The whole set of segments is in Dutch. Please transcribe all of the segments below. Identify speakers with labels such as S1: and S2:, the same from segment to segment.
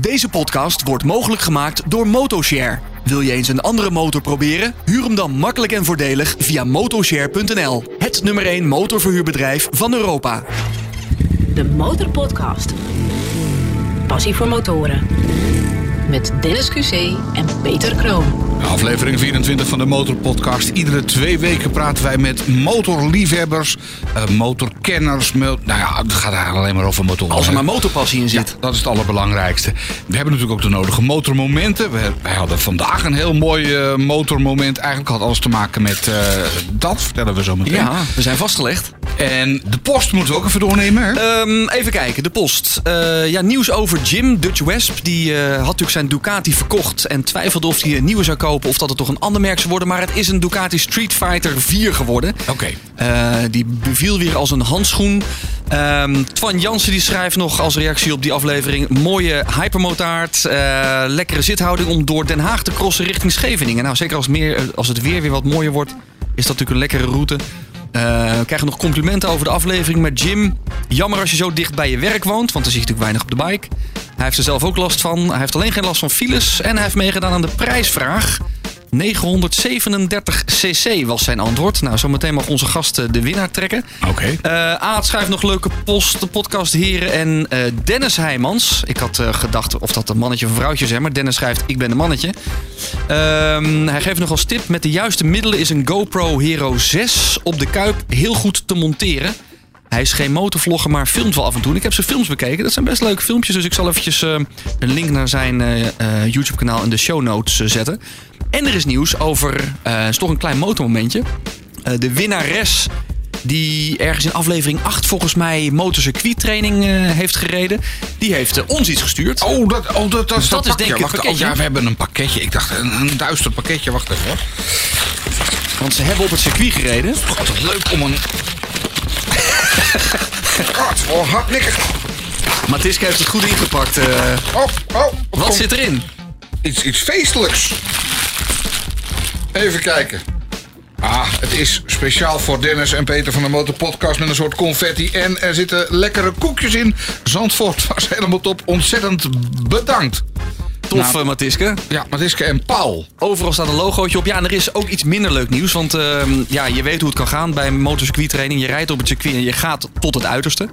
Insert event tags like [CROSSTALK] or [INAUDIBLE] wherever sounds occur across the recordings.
S1: Deze podcast wordt mogelijk gemaakt door Motoshare. Wil je eens een andere motor proberen? Huur hem dan makkelijk en voordelig via motoshare.nl. Het nummer 1 motorverhuurbedrijf van Europa.
S2: De Motorpodcast. Passie voor motoren. Met Dennis QC en Peter Kroon.
S3: Aflevering 24 van de Motorpodcast. Iedere twee weken praten wij met motorliefhebbers, uh, motorkenners. Mo nou ja, het gaat eigenlijk alleen maar over motoren.
S1: Als er maar motorpassie in zit.
S3: Ja, dat is het allerbelangrijkste. We hebben natuurlijk ook de nodige motormomenten. We, wij hadden vandaag een heel mooi uh, motormoment. Eigenlijk had alles te maken met uh, dat, vertellen we zo meteen.
S1: Ja, we zijn vastgelegd.
S3: En de post moeten we ook even doornemen. Hè?
S1: Um, even kijken, de post. Uh, ja, nieuws over Jim Dutch Wesp. Die uh, had natuurlijk zijn Ducati verkocht en twijfelde of hij een nieuwe zou kopen of dat het toch een ander merk zou worden. Maar het is een Ducati Street Fighter 4 geworden.
S3: Oké. Okay.
S1: Uh, die beviel weer als een handschoen. Um, Twan Jansen die schrijft nog als reactie op die aflevering: mooie hypermotaard, lekkere zithouding om door Den Haag te crossen richting Scheveningen. Nou, zeker als, meer, als het weer weer wat mooier wordt, is dat natuurlijk een lekkere route. Uh, we krijgen nog complimenten over de aflevering met Jim. Jammer als je zo dicht bij je werk woont, want dan zie je natuurlijk weinig op de bike. Hij heeft er zelf ook last van. Hij heeft alleen geen last van files. En hij heeft meegedaan aan de prijsvraag. 937 cc was zijn antwoord. Nou, zometeen mag onze gast de winnaar trekken.
S3: Oké. Okay.
S1: Uh, Aad schrijft nog leuke post, de podcast heren. En uh, Dennis Heijmans. Ik had uh, gedacht of dat een mannetje of een vrouwtje is. Maar Dennis schrijft, ik ben een mannetje. hij geeft nog als tip. Met de juiste middelen is een GoPro Hero 6 op de Kuip heel goed te monteren. Hij is geen motorvlogger, maar filmt wel af en toe. Ik heb zijn films bekeken. Dat zijn best leuke filmpjes. Dus ik zal eventjes uh, een link naar zijn uh, YouTube-kanaal in de show notes zetten. En er is nieuws over, uh, is toch een klein motormomentje. de winnares die ergens in aflevering 8 volgens mij motorcircuittraining uh, heeft gereden. Die heeft uh, ons iets gestuurd.
S3: Oh, dat, oh, dat, dat,
S1: dat,
S3: dat
S1: is denk ik
S3: wacht. Oh, ja, we hebben een pakketje. Ik dacht, een, een duister pakketje. Wacht even hoor.
S1: Want ze hebben op het circuit gereden.
S3: God, wat leuk om een... [LAUGHS] God, oh, hardnikker.
S1: Matiska heeft het goed ingepakt. Uh,
S3: oh, oh,
S1: wat zit erin?
S3: Iets, iets feestelijks. Even kijken. Ah, het is speciaal voor Dennis en Peter van de Motorpodcast met een soort confetti. En er zitten lekkere koekjes in. Zandvoort was helemaal top. Ontzettend bedankt.
S1: Tof, nou, Matiske.
S3: Ja, Matiske en Paul.
S1: Overal staat een logootje op. Ja, en er is ook iets minder leuk nieuws. Want uh, ja, je weet hoe het kan gaan bij motorcircuittraining. Je rijdt op het circuit en je gaat tot het uiterste.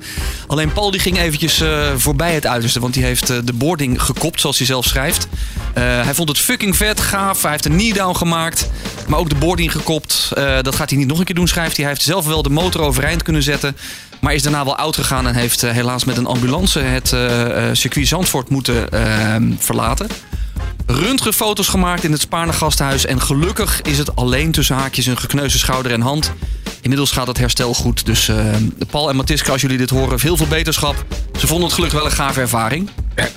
S1: Alleen Paul die ging eventjes uh, voorbij het uiterste. Want die heeft uh, de boarding gekopt, zoals hij zelf schrijft. hij vond het fucking vet, gaaf. Hij heeft een knee-down gemaakt. Maar ook de boarding gekopt. dat gaat hij niet nog een keer doen, schrijft hij. Hij heeft zelf wel de motor overeind kunnen zetten. Maar is daarna wel oud gegaan en heeft uh, helaas met een ambulance het uh, circuit Zandvoort moeten uh, verlaten. Röntgenfoto's gemaakt in het Spaarne gasthuis. En gelukkig is het alleen tussen haakjes een gekneusde schouder en hand. Inmiddels gaat het herstel goed. Dus Paul en Matiska, als jullie dit horen, heel veel beterschap. Ze vonden het gelukkig wel een gave ervaring.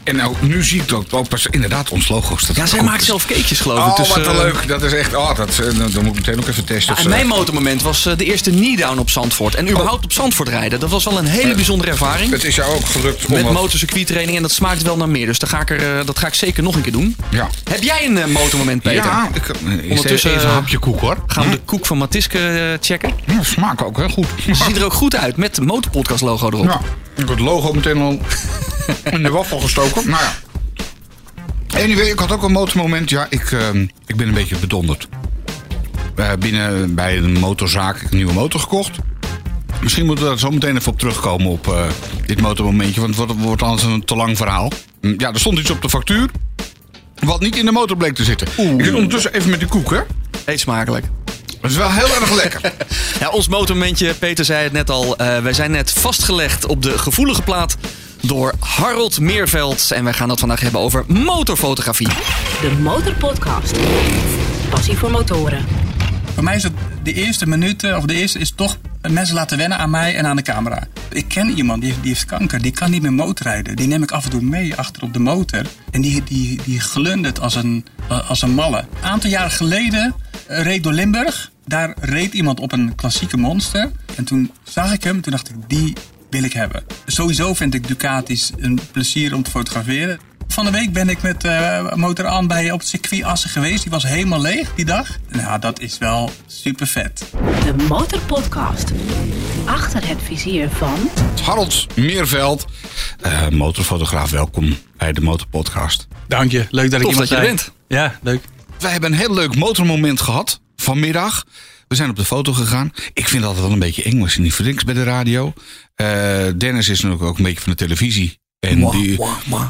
S3: En nou, nu zie ik dat ook pas inderdaad ons logo's. Dat
S1: ja, zij maakt zelf cakejes, geloof ik.
S3: Oh,
S1: dus,
S3: wat uh, leuk. Dat is echt... Oh, dat, uh, dan moet ik meteen ook even testen.
S1: Ja, en mijn motormoment was uh, de eerste knee-down op Zandvoort. En überhaupt oh. op Zandvoort rijden. Dat was wel een hele bijzondere ervaring.
S3: Het is jou ook gelukt om...
S1: Met motorcircuittraining. En dat smaakt wel naar meer. Dus daar ga ik er, dat ga ik zeker nog een keer doen.
S3: Ja.
S1: Heb jij een motormoment, Peter?
S3: Ja. Ik,
S1: Ondertussen
S3: even een hapje koek, hoor.
S1: Gaan we hm? de koek van Matiske checken.
S3: Ja, smaakt ook heel goed.
S1: Ze ziet er ook goed uit. Met de Motorpodcast logo erop.
S3: Ja. Ik heb het logo meteen al [LAUGHS] in de waffel gestoken. Nou ja. Anyway, ik had ook een motormoment. Ja, ik, uh, ik ben een beetje bedonderd. Uh, binnen bij een motorzaak een nieuwe motor gekocht. Misschien moeten we daar zo meteen even op terugkomen op uh, dit motormomentje. Want het wordt, wordt anders een te lang verhaal. Ja, er stond iets op de factuur. Wat niet in de motor bleek te zitten. Oeh. Ik zit ondertussen even met de koek, hè?
S1: Eet smakelijk.
S3: Dat is wel heel erg lekker. [LAUGHS]
S1: ja, ons motormomentje, Peter zei het net al. Uh, wij zijn net vastgelegd op de gevoelige plaat door Harold Meerveld. En wij gaan het vandaag hebben over motorfotografie.
S2: De Motorpodcast. Passie voor motoren.
S4: Voor mij is het de eerste minuten, of de eerste is toch mensen laten wennen aan mij en aan de camera. Ik ken iemand die, heeft kanker, die kan niet meer motorrijden. Die neem ik af en toe mee achter op de motor. En die, die, die glundert als een, als een malle. Een aantal jaren geleden reed door Limburg. Daar reed iemand op een klassieke monster. En toen zag ik hem, toen dacht ik, die wil ik hebben. Sowieso vind ik Ducatis een plezier om te fotograferen. Van de week ben ik met eh motor aan bij op het circuit Assen geweest. Die was helemaal leeg die dag. Nou, dat is wel super vet.
S2: De Motorpodcast. Achter het vizier van...
S3: Harold Meerveld, eh, motorfotograaf, welkom bij de Motorpodcast.
S4: Dank je. Leuk dat ik
S1: Tof
S4: iemand
S1: dat je er bent.
S4: Ja, leuk.
S3: Wij hebben een heel leuk motormoment gehad vanmiddag. We zijn op de foto gegaan. Ik vind het altijd wel een beetje eng als je niet verdrinkt bij de radio. Eh, Dennis is natuurlijk ook een beetje van de televisie. En die,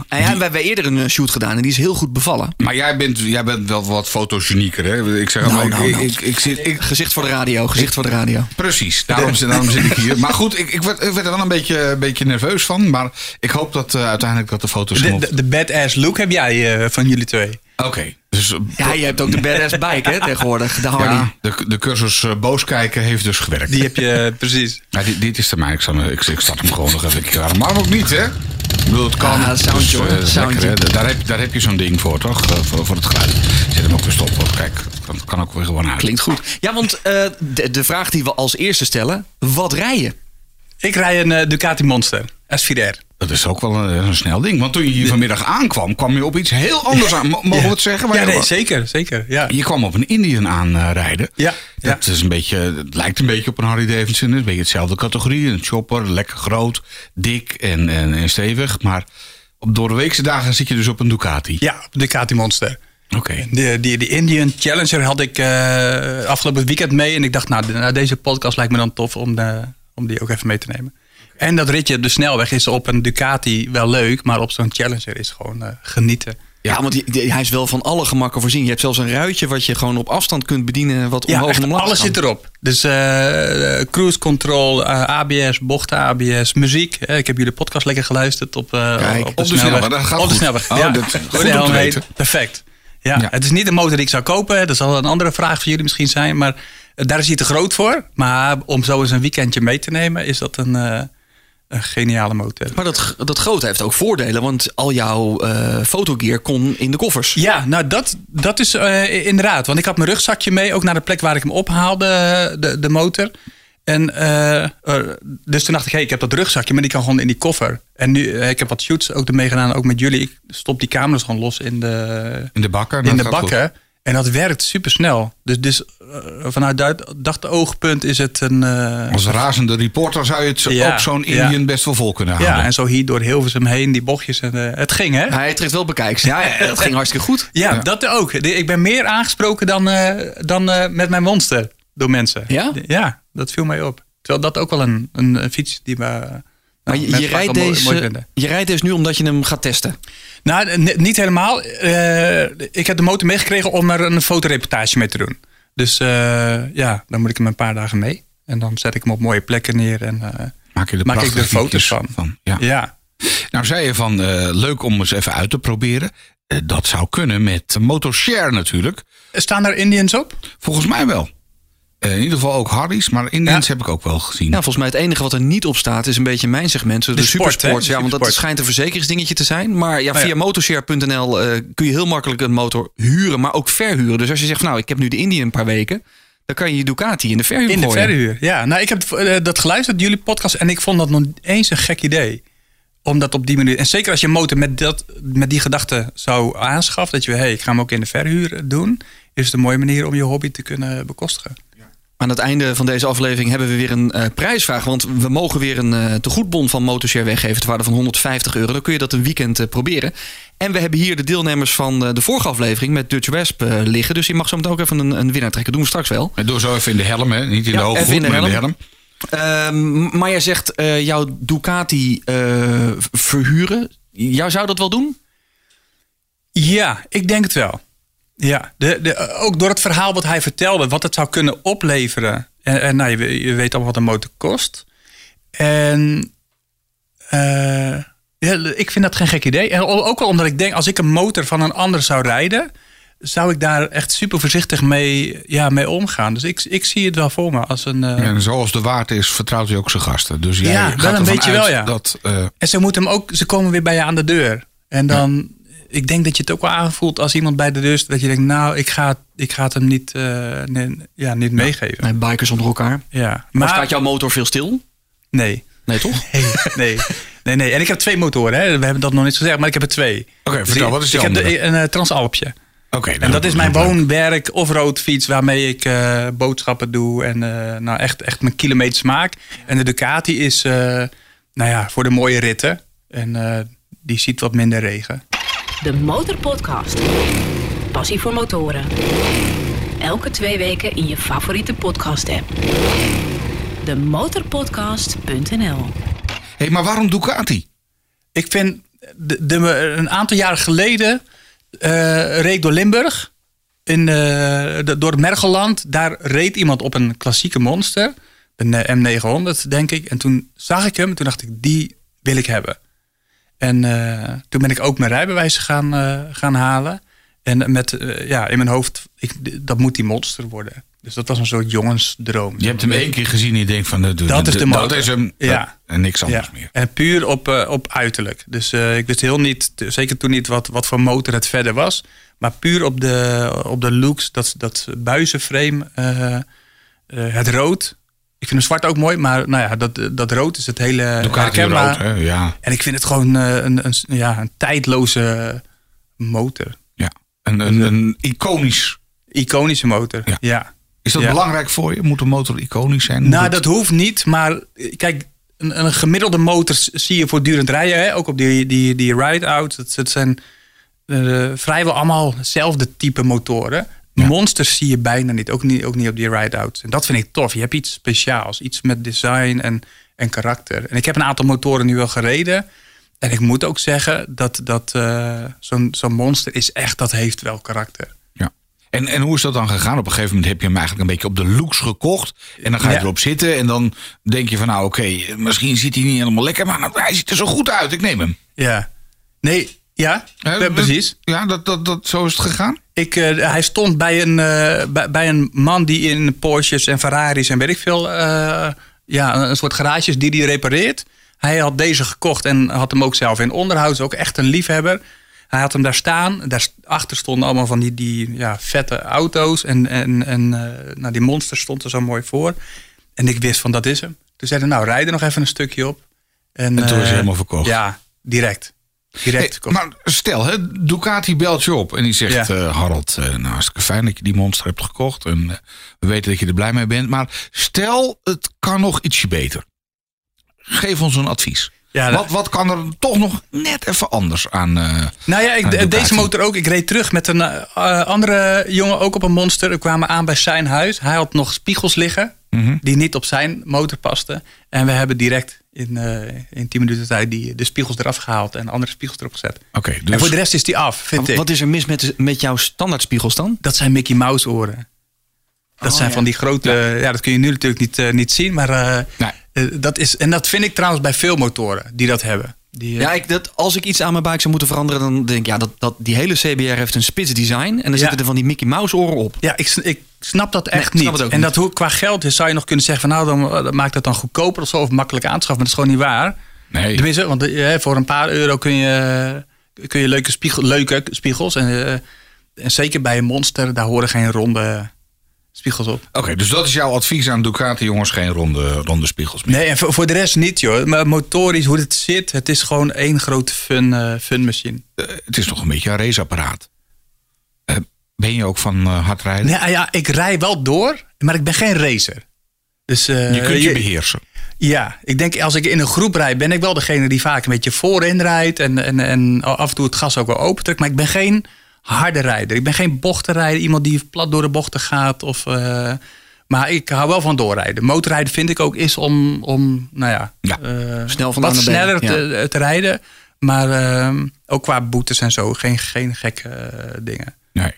S1: En ja, we hebben eerder een eh, shoot gedaan en die is heel goed bevallen.
S3: maar jij bent, jij bent wel wat fotogenieker, hè? Ik zeg
S1: Nou, nou,
S3: ik,
S1: nou.
S3: ik, ik zit, ik,
S1: Gezicht voor de radio, gezicht voor de radio.
S3: Precies, daarom, zit- daarom zit ik hier. Maar goed, ik, ik, werd, ik werd er wel een beetje, een beetje nerveus van. Maar ik hoop dat eh, uiteindelijk dat de foto's...
S4: De, de, de badass look heb jij eh, van jullie twee.
S3: Oké, dus eh,
S1: Ja, je hebt ook de badass bike hè, [LAUGHS] tegenwoordig, de Harley.
S3: ja, de, de cursus eh, boos kijken heeft dus gewerkt.
S4: Die heb je precies.
S3: Ja, dit, dit is de mij. Ik, zal, ik, ik start hem gewoon nog even een keer aan. Maar ook niet, hè? Ik bedoel, het kan.
S1: Ah, soundje,
S3: eh, lekker, hè? Daar, heb, daar heb je zo'n ding voor, toch? Eh, voor, voor het geluid. Zet hem ook weer stop. hoor. Kijk, het kan, ook weer gewoon uit.
S1: Klinkt goed. Ja, want eh, de, de vraag die we als eerste stellen, wat rij je?
S4: Ik rij een eh, Ducati Monster S4R.
S3: Dat is ook wel een, een snel ding. Want toen je hier vanmiddag aankwam, kwam je op iets heel anders aan. Mo- Mogen we het zeggen? Waar
S4: Ja,
S3: je
S4: nee,
S3: was?
S4: zeker, zeker. Ja.
S3: Je kwam op een Indian aanrijden.
S4: Ja, ja.
S3: Dat is een beetje, het lijkt een beetje op een Harley Davidson. Het is een beetje hetzelfde categorie. Een chopper, lekker groot, dik en, en, en stevig. Maar op doorweekse dagen zit je dus op een Ducati.
S4: Ja, Ducati Monster.
S3: Oké.
S4: De, die, de Indian Challenger had ik eh, afgelopen weekend mee. En ik dacht, nou, de- nou, deze podcast lijkt me dan tof om, de, om die ook even mee te nemen. En dat ritje op de snelweg is op een Ducati wel leuk. Maar op zo'n Challenger is gewoon eh, genieten.
S1: Ja, want die- die- hij is wel van alle gemakken voorzien. Je hebt zelfs een ruitje wat je gewoon op afstand kunt bedienen. Wat
S4: Ja,
S1: omhoog
S4: echt
S1: en omlaag
S4: alles
S1: kan.
S4: zit erop. Dus eh, cruise control, eh, ABS, bochten ABS, muziek. Ik heb jullie podcast lekker geluisterd op, eh,
S3: Kijk,
S4: op,
S3: op de snelweg, dat gaat
S4: op de snelweg.
S3: Oh,
S4: ja,
S3: dat-
S4: Door
S3: goed
S4: de
S3: om te
S4: helm heen.
S3: weten.
S4: Perfect. Ja,
S3: Ja.
S4: Het is niet de motor die ik zou kopen. Dat zal een andere vraag voor jullie misschien zijn. Maar daar is hij te groot voor. Maar om zo eens een weekendje mee te nemen, is dat een, eh, een geniale motor.
S1: Maar dat, dat grote heeft ook voordelen. Want al jouw eh fotogear kon in de koffers.
S4: Ja, nou dat, dat is eh, inderdaad. Want ik had mijn rugzakje mee, ook naar de plek waar ik hem ophaalde, de, de motor. En eh, dus toen dacht ik, hey, ik heb dat rugzakje, maar die kan gewoon in die koffer. En nu, ik heb wat shoots ook ermee gedaan, ook met jullie. Ik stop die camera's gewoon los in de,
S3: In de bakken.
S4: in de
S3: goed.
S4: En dat werkt super snel. Dus, dus eh, vanuit dat, dat oogpunt is het een. eh,
S3: Als razende reporter zou je het zo,
S4: Ja,
S3: ook zo'n
S4: ja.
S3: Indian best wel vol kunnen houden.
S4: ja, en zo hier door Hilversum heen, die bochtjes. En, eh, het ging, hè?
S1: Hij trekt wel bekijks. Ja, dat ging hartstikke goed.
S4: Ja,
S3: Ja.
S4: dat ook. Ik ben meer aangesproken dan, eh, dan eh, met mijn monster door mensen.
S1: Ja?
S4: Ja, dat viel mij op. Terwijl dat ook wel een, een, een fiets die we.
S1: Maar
S4: nou,
S1: je, rijdt deze, je rijdt deze nu omdat je hem gaat testen.
S4: Nou, niet helemaal. Eh, ik heb de motor meegekregen om er een fotoreportage mee te doen. Dus eh, ja, dan moet ik hem een paar dagen mee. En dan zet ik hem op mooie plekken neer en eh,
S3: Maak je er
S4: maak ik er foto's van.
S3: ja.
S4: ja.
S3: Nou zei je van eh, leuk om eens even uit te proberen. Dat zou kunnen met Motorshare natuurlijk.
S4: Staan daar Indians op?
S3: Volgens mij wel. Eh, in ieder geval ook Harry's, maar Indians
S4: Ja.
S3: heb ik ook wel gezien.
S1: Ja, volgens mij het enige wat er niet op staat is een beetje mijn segment. De,
S4: De sport,
S1: supersports.
S4: hè?
S1: Ja, want dat schijnt een verzekeringsdingetje te zijn. Maar ja,
S4: Oh, ja.
S1: via motorshare.nl eh, kun je heel makkelijk een motor huren, maar ook verhuren. Dus als je zegt, nou, ik heb nu de Indië een paar weken, dan kan je je Ducati in de verhuur
S4: In de
S1: gooien.
S4: verhuur, ja. Nou, ik heb eh, dat geluisterd, jullie podcast, en ik vond dat nog eens een gek idee. Om dat op die manier. En zeker als je een motor met, dat, met die gedachte zou aanschaffen, dat je, hey, ik ga hem ook in de verhuur doen, is het een mooie manier om je hobby te kunnen bekostigen.
S1: Aan het einde van deze aflevering hebben we weer een eh, prijsvraag. Want we mogen weer een eh tegoedbon van Motorshare weggeven. ter waarde van 150 euro. Dan kun je dat een weekend eh, proberen. En we hebben hier de deelnemers van eh, de vorige aflevering met Dutch Wesp liggen. Dus je mag zo meteen ook even een, een winnaar trekken. Doen we straks wel.
S3: En doe zo even in de helm, hè? niet in
S1: Ja,
S3: de hoge
S1: de
S3: maar in de
S1: helm. Ehm, maar jij zegt eh, jouw Ducati eh, verhuren. Jou zou dat wel doen?
S4: Ja, ik denk het wel. Ja, de, de, ook door het verhaal wat hij vertelde, wat het zou kunnen opleveren. En, en nou, je, we- je weet al wat een motor kost. En eh, ja, ik vind dat geen gek idee. En ook wel omdat ik denk, als ik een motor van een ander zou rijden, zou ik daar echt super voorzichtig mee, ja, mee omgaan. Dus ik, ik zie het wel voor me als een. eh,
S3: En zoals de waard is, vertrouwt hij ook zijn gasten. Dus jij
S4: Ja,
S3: gaat
S4: wel een beetje wel, ja.
S3: Dat, eh,
S4: En ze moeten hem ook, ze komen weer bij je aan de deur. En dan, ik denk dat je het ook wel aanvoelt als iemand bij de deur staat, dat je denkt, nou, ik ga, ik ga het hem niet, eh, nee, ja, niet meegeven.
S1: Nee, bikers onder elkaar.
S4: Ja,
S1: Maar
S4: maar
S1: staat jouw motor veel stil?
S4: nee.
S1: Nee, toch? [LAUGHS]
S4: Nee, nee. Nee, nee. En ik heb twee motoren. Hè. We hebben dat nog niet gezegd, maar ik heb er twee.
S3: Oké,
S4: Dus
S3: vertel,
S4: ik-
S3: wat is die
S4: Ik heb de-
S3: andere?
S4: een eh, Transalpje.
S3: Oké,
S4: En dat is mijn woon-werk off-road fiets waarmee ik eh, boodschappen doe en nou echt, echt mijn kilometers maak. En de Ducati is nou ja, voor de mooie ritten. En die ziet wat minder regen.
S2: De Motorpodcast. Passie voor motoren. Elke twee weken in je favoriete podcast app. De motorpodcast.nl
S3: hey, maar waarom Ducati?
S4: Ik vind, de, de, een aantal jaren geleden eh, reed ik door Limburg. In, eh, de- door het Mergelland. Daar reed iemand op een klassieke monster. Een eh, M900, denk ik. En toen zag ik hem. En toen dacht ik, die wil ik hebben. En eh, toen ben ik ook mijn rijbewijs gaan, eh, gaan halen. En met, eh, ja, in mijn hoofd, ik, dat moet die monster worden. Dus dat was een soort jongensdroom.
S3: Je hebt hem één keer gezien en je denkt van... Dat,
S4: Dat is de
S3: Dat
S4: motor.
S3: is hem.
S4: Ja.
S3: En niks anders
S4: Ja,
S3: meer.
S4: en puur op, op uiterlijk. Dus ik wist heel niet, zeker toen niet, wat, wat voor motor het verder was. Maar puur op de, op de looks, dat, dat buizenframe, het rood. Ik vind hem zwart ook mooi, maar nou ja, dat, dat rood is het hele
S3: Ducati rood, hè? Ja.
S4: En ik vind het gewoon eh, een, een, ja, een tijdloze motor.
S3: ja. Een, een, een iconisch...
S4: Iconische motor,
S3: Ja.
S4: ja.
S3: Is dat
S4: Ja.
S3: belangrijk voor je? Moet een motor iconisch zijn?
S4: Nou, dat hoeft niet. Maar eh, kijk, een, een gemiddelde motor zie je voortdurend rijden. Hè? Ook op die, die, die ride-outs. Het, het zijn eh, vrijwel allemaal hetzelfde type motoren. Monsters zie je bijna niet. Ook niet, ook niet op die ride-outs. En dat vind ik tof. Je hebt iets speciaals. Iets met design en, en karakter. En ik heb een aantal motoren nu al gereden. En ik moet ook zeggen dat, dat eh, zo'n zo'n monster is echt, dat heeft wel karakter.
S3: Ja. En, en hoe is dat dan gegaan? Op een gegeven moment heb je hem eigenlijk een beetje op de looks gekocht. En dan ga je
S4: Ja.
S3: erop zitten. En dan denk je van nou oké, misschien ziet hij niet helemaal lekker. Maar hij ziet er zo goed uit. Ik neem hem.
S4: Ja. Nee, ja, precies.
S3: Ja, dat, dat, dat, zo is het gegaan.
S4: Ik, eh, hij stond bij een, eh, bij, bij een man die in Porsches en Ferraris en weet ik veel, eh, ja, een, een soort garages die hij repareert. Hij had deze gekocht en had hem ook zelf in onderhoud. Ook echt een liefhebber. Hij had hem daar staan. Daarachter stonden allemaal van die, die ja, vette auto's. En, en, en nou, die monster stond er zo mooi voor. En ik wist van dat is hem. Toen zei hij, nou, rijd er nog even een stukje op. En,
S3: En toen is hij helemaal verkocht.
S4: Ja, direct. Direct.
S3: Hey, maar stel, hè, Ducati belt je op en die zegt...
S4: Ja.
S3: eh, Harald, eh, nou hartstikke fijn dat je die monster hebt gekocht. En eh, we weten dat je er blij mee bent. Maar stel, het kan nog ietsje beter. Geef ons een advies.
S4: Ja,
S3: wat, wat kan er toch nog net even anders aan... eh,
S4: Nou ja, ik, deze motor ook. Ik reed terug met een andere jongen, ook op een monster. We kwamen aan bij zijn huis. Hij had nog spiegels liggen,
S3: Mhm.
S4: die niet op zijn motor pasten. En we hebben direct in, eh, in 10 minuten tijd die, de spiegels eraf gehaald en andere spiegels erop gezet.
S3: Oké,
S4: En
S3: dus...
S4: voor de rest is die af, vind ik.
S1: Wat is er mis met, met jouw standaardspiegels dan?
S4: Dat zijn Mickey Mouse oren. Dat
S3: Oh,
S4: zijn van die grote, ja. dat kun je nu natuurlijk niet, eh, niet zien. Maar
S3: Nee.
S4: eh, dat is, en dat vind ik trouwens bij veel motoren die dat hebben. Die, eh,
S1: Ja, ik, dat, als ik iets aan mijn bike zou moeten veranderen, dan denk ik, ja, dat, dat, die hele CBR heeft een spits design. En dan zitten er van die Mickey Mouse oren op.
S4: Ja, ik, ik snap dat echt
S1: ik snap
S4: niet.
S1: het ook
S4: en dat hoe, qua geld is, zou je nog kunnen zeggen van nou, dan, dan maakt het dan goedkoper of zo, of makkelijk aanschaffen. Maar dat is gewoon niet waar.
S3: Nee.
S4: Tenminste, want eh, voor een paar euro kun je, kun je leuke, spiegel, leuke spiegels. En, eh, en zeker bij een monster, daar horen geen ronde spiegels op.
S3: Oké, dus dat is jouw advies aan Ducati, jongens. Geen ronde, ronde spiegels meer.
S4: Nee, en voor, voor de rest niet joh. Maar motorisch, hoe het zit, het is gewoon één grote fun, fun machine.
S3: Eh, het is toch een beetje een raceapparaat. Eh, ben je ook van hard rijden?
S4: Ja, ja, ik rij wel door, maar ik ben geen racer. Dus, eh,
S3: je kunt je beheersen.
S4: Ja, ik denk als ik in een groep rijd, ben ik wel degene die vaak een beetje voorin rijdt. En, en, en af en toe het gas ook wel opentrekt. Maar ik ben geen harde rijder. Ik ben geen bochtenrijder. Iemand die plat door de bochten gaat. Of, eh, maar ik hou wel van doorrijden. Motorrijden vind ik ook is om, om nou ja,
S3: Ja,
S4: eh,
S1: snel van
S4: wat sneller
S1: ja.
S4: te, rijden. Maar eh, ook qua boetes en zo. Geen, geen gekke eh, dingen.
S3: Nee.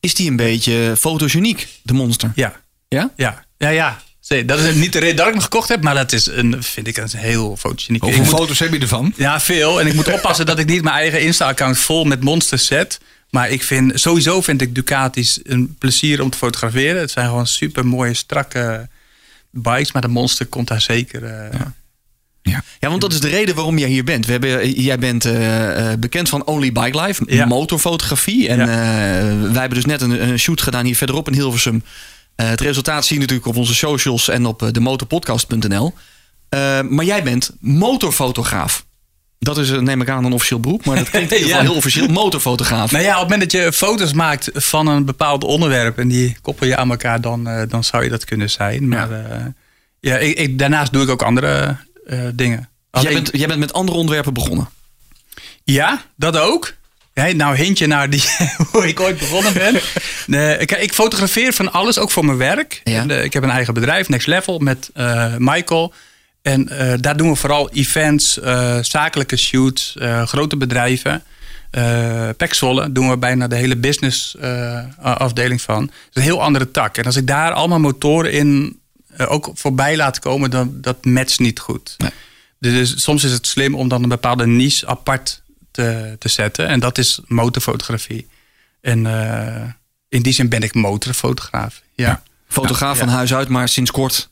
S1: Is die een beetje fotogeniek, de monster?
S4: Ja,
S1: Ja?
S4: ja, ja, ja. Zie, Dat is niet de reden dat ik hem gekocht heb. Maar dat is een, vind ik een heel fotogeniek.
S3: Hoeveel foto's heb je ervan?
S4: Ja, veel. En ik moet oppassen dat ik niet mijn eigen Insta-account vol met monsters zet. Maar ik vind, sowieso vind ik Ducatis een plezier om te fotograferen. Het zijn gewoon super mooie, strakke bikes. Maar de monster komt daar zeker. eh,
S3: Ja.
S1: Ja, want dat is de reden waarom jij hier bent. We hebben, jij bent eh, eh, bekend van Only Bike Life,
S4: Ja.
S1: motorfotografie. En
S4: Ja.
S1: eh, wij hebben dus net een, een shoot gedaan hier verderop in Hilversum. Eh, het resultaat zie je natuurlijk op onze socials en op uh, demotorpodcast.nl. Eh, maar jij bent motorfotograaf. Dat is, eh, neem ik aan, een officieel beroep. Maar dat klinkt in ieder [LAUGHS] geval
S4: Ja.
S1: heel officieel. Motorfotograaf.
S4: Nou ja, op het moment dat je foto's maakt van een bepaald onderwerp en die koppel je aan elkaar, dan, eh, dan zou je dat kunnen zijn. Maar ja, ja ik, ik- daarnaast doe ik ook andere eh, dingen.
S1: Jij
S4: Alleen-
S1: bent, jij bent met andere onderwerpen begonnen.
S4: Ja, dat ook. Ja, nou, hintje naar die, [LAUGHS] hoe ik ooit begonnen ben. Nee, ik, ik fotografeer van alles, ook voor mijn werk.
S1: Ja.
S4: En, eh, ik heb een eigen bedrijf, Next Level, met eh, Michael. En eh, daar doen we vooral events, eh, zakelijke shoots, eh, grote bedrijven. Zwolle doen we bijna de hele business afdeling van. Het is een heel andere tak. En als ik daar allemaal motoren in ook voorbij laat komen, dan dat matcht niet goed.
S1: Nee.
S4: Dus soms is het slim om dan een bepaalde niche apart te, te zetten. En dat is motorfotografie. En in die zin ben ik motorfotograaf. Ja.
S1: Fotograaf
S4: Ja.
S1: van huis uit, maar sinds kort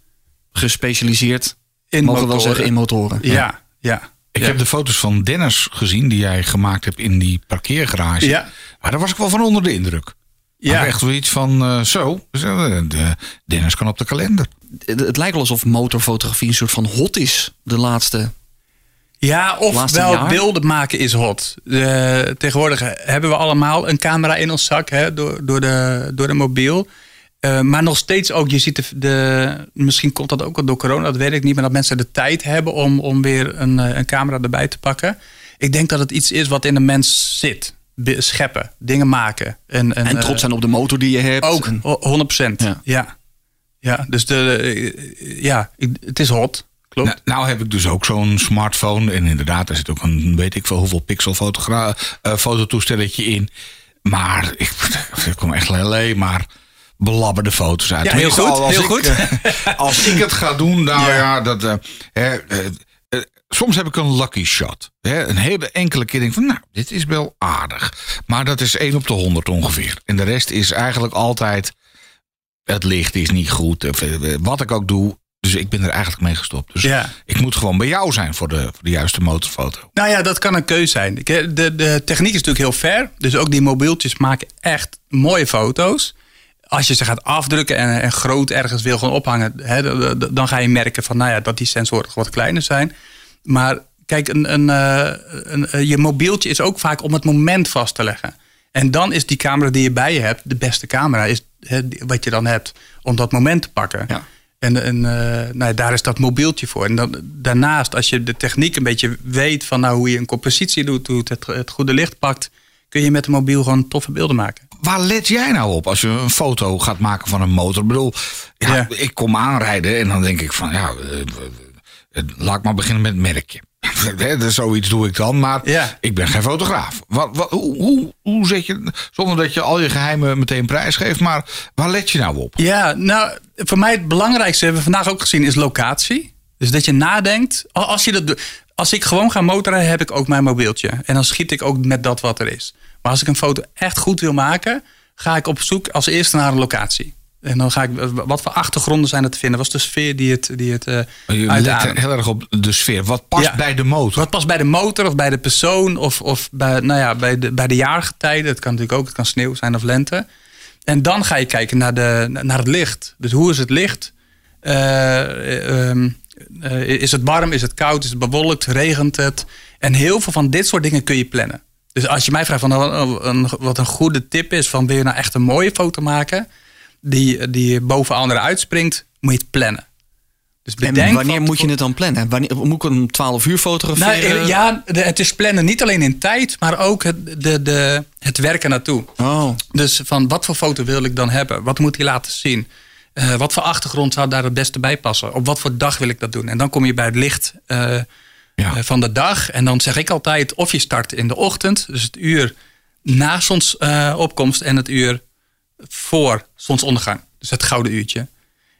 S1: gespecialiseerd.
S4: In
S1: mogen we wel
S4: motoren.
S1: zeggen in motoren.
S4: Ja, ja.
S3: Ik
S4: ja.
S3: heb de foto's van Dennis gezien die jij gemaakt hebt in die parkeergarage.
S4: Ja.
S3: Maar daar was ik wel van onder de indruk. Ja.
S4: Ja.
S3: Echt wel iets van eh, zo. Dus, eh, de- Dennis kan op de kalender.
S1: Het, het lijkt wel alsof motorfotografie een soort van hot is de laatste.
S4: Ja, of
S1: Laatste
S4: wel
S1: jaar?
S4: beelden maken is hot. Eh, tegenwoordig hebben we allemaal een camera in ons zak hè, door, door, de, door de mobiel. Eh, maar nog steeds ook, je ziet de, de, misschien komt dat ook wel door corona, dat weet ik niet, maar dat mensen de tijd hebben om, om weer een, eh, een camera erbij te pakken. Ik denk dat het iets is wat in de mens zit. Scheppen, dingen maken. En,
S1: En trots
S4: eh,
S1: zijn op de motor die je hebt.
S4: Ook,
S1: En-
S4: ho- 100%.
S1: Ja.
S4: Ja. ja. dus de, ja, het is hot. Klopt.
S3: Nou, nou heb ik dus ook zo'n smartphone. En inderdaad, daar zit ook een weet ik veel hoeveel pixel fotogra- eh, fototoestelletje in. Maar ik, [LAUGHS] ik kom echt alleen maar belabberde foto's uit.
S4: Ja, heel goed,
S3: als
S4: heel
S3: ik,
S4: goed.
S3: eh, [LAUGHS] als ik het ga doen, nou ja,
S4: Ja.
S3: dat... eh, hè, eh, soms heb ik een lucky shot. Hè, een hele enkele keer denk ik van, nou, dit is wel aardig. Maar dat is 1 op de 100 ongeveer. En de rest is eigenlijk altijd... Het licht is niet goed. of, Wat ik ook doe. Dus ik ben er eigenlijk mee gestopt. Dus
S4: Ja.
S3: ik moet gewoon bij jou zijn voor de, voor de juiste motorfoto.
S4: Nou ja, dat kan een keus zijn. Ik- De, de techniek is natuurlijk heel ver. Dus ook die mobieltjes maken echt mooie foto's. Als je ze gaat afdrukken en, en groot ergens wil gaan ophangen, hè, dan ga je merken van, nou ja, dat die sensoren wat kleiner zijn. Maar kijk, een, een, eh, een, eh, je mobieltje is ook vaak om het moment vast te leggen. En dan is die camera die je bij je hebt de beste camera, is hè, wat je dan hebt om dat moment te pakken.
S1: Ja.
S4: En, en eh, nou, ja, daar is dat mobieltje voor. En dan, daarnaast, als je de techniek een beetje weet van nou, hoe je een compositie doet, hoe het, het, goede licht pakt, kun je met de mobiel gewoon toffe beelden maken.
S3: Waar let jij nou op als je een foto gaat maken van een motor? Ik bedoel, ja,
S4: Ja.
S3: ik kom aanrijden en dan denk ik van, ja, eh, eh, laat ik maar beginnen met het merkje. [LAUGHS] Dus Zoiets doe ik dan, maar
S4: Ja.
S3: ik ben geen fotograaf. Wat, wat, hoe, hoe, hoe zet je, zonder dat je al je geheimen meteen prijsgeeft, maar waar let je nou op?
S4: Ja, nou, voor mij het belangrijkste hebben we vandaag ook gezien is locatie. Dus dat je nadenkt. Al- Als, je dat, doet- als ik gewoon ga motorrijden, heb ik ook mijn mobieltje. En dan schiet ik ook met dat wat er is. Maar als ik een foto echt goed wil maken, ga ik op zoek als eerste naar een locatie. En dan ga ik, wat voor achtergronden zijn er te vinden? Was de sfeer die het, die het
S3: Je let heel erg op de sfeer. Wat past
S4: Ja.
S3: bij de motor?
S4: Wat past bij de motor of bij de persoon of, of bij, nou ja, bij, de, bij de jaargetijden. Het kan natuurlijk ook, het kan sneeuw zijn of lente. En dan ga je kijken naar, de, naar het licht. Dus hoe is het licht? Eh, ehm, eh, is het warm? Is het koud? Is het bewolkt? Regent het? En heel veel van dit soort dingen kun je plannen. Dus als je mij vraagt van, een, wat een goede tip is... van wil je nou echt een mooie foto maken... die, die boven anderen uitspringt, moet je het plannen. Dus
S1: En wanneer moet je het dan plannen? Wanneer, moet ik om 12 uur fotograferen?
S4: nou, eh, ja, het is plannen niet alleen in tijd, maar ook het, de, de, het werken naartoe.
S1: Oh,
S4: Dus van wat voor foto wil ik dan hebben? Wat moet hij laten zien? Eh, wat voor achtergrond zou daar het beste bij passen? Op wat voor dag wil ik dat doen? En dan kom je bij het licht eh, Eh, van de dag. En dan zeg ik altijd of je start in de ochtend, dus het uur na zonsopkomst en het uur voor zonsondergang. Dus het gouden uurtje.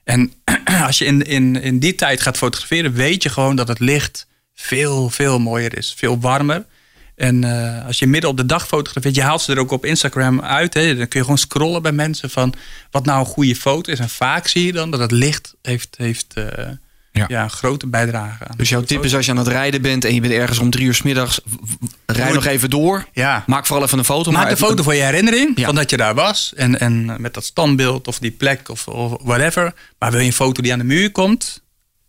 S4: En [CLEARS THROAT] als je in, in, in die tijd gaat fotograferen, weet je gewoon dat het licht veel, veel mooier is. Veel warmer. En eh, als je midden op de dag fotografeert, je haalt ze er ook op Instagram uit. Hè, dan kun je gewoon scrollen bij mensen van wat nou een goede foto is. En vaak zie je dan dat het licht heeft, heeft eh,
S3: Ja.
S4: grote bijdrage aan.
S1: dus jouw tip is als je aan het rijden bent en je bent ergens om drie uur 's middags, rij nog even door.
S4: Ja.
S1: Maak vooral even een foto.
S4: Maak
S1: maar
S4: een foto voor je herinnering
S1: Ja.
S4: van dat je daar was. En, en met dat standbeeld of die plek of, of whatever. Maar wil je een foto die aan de muur komt,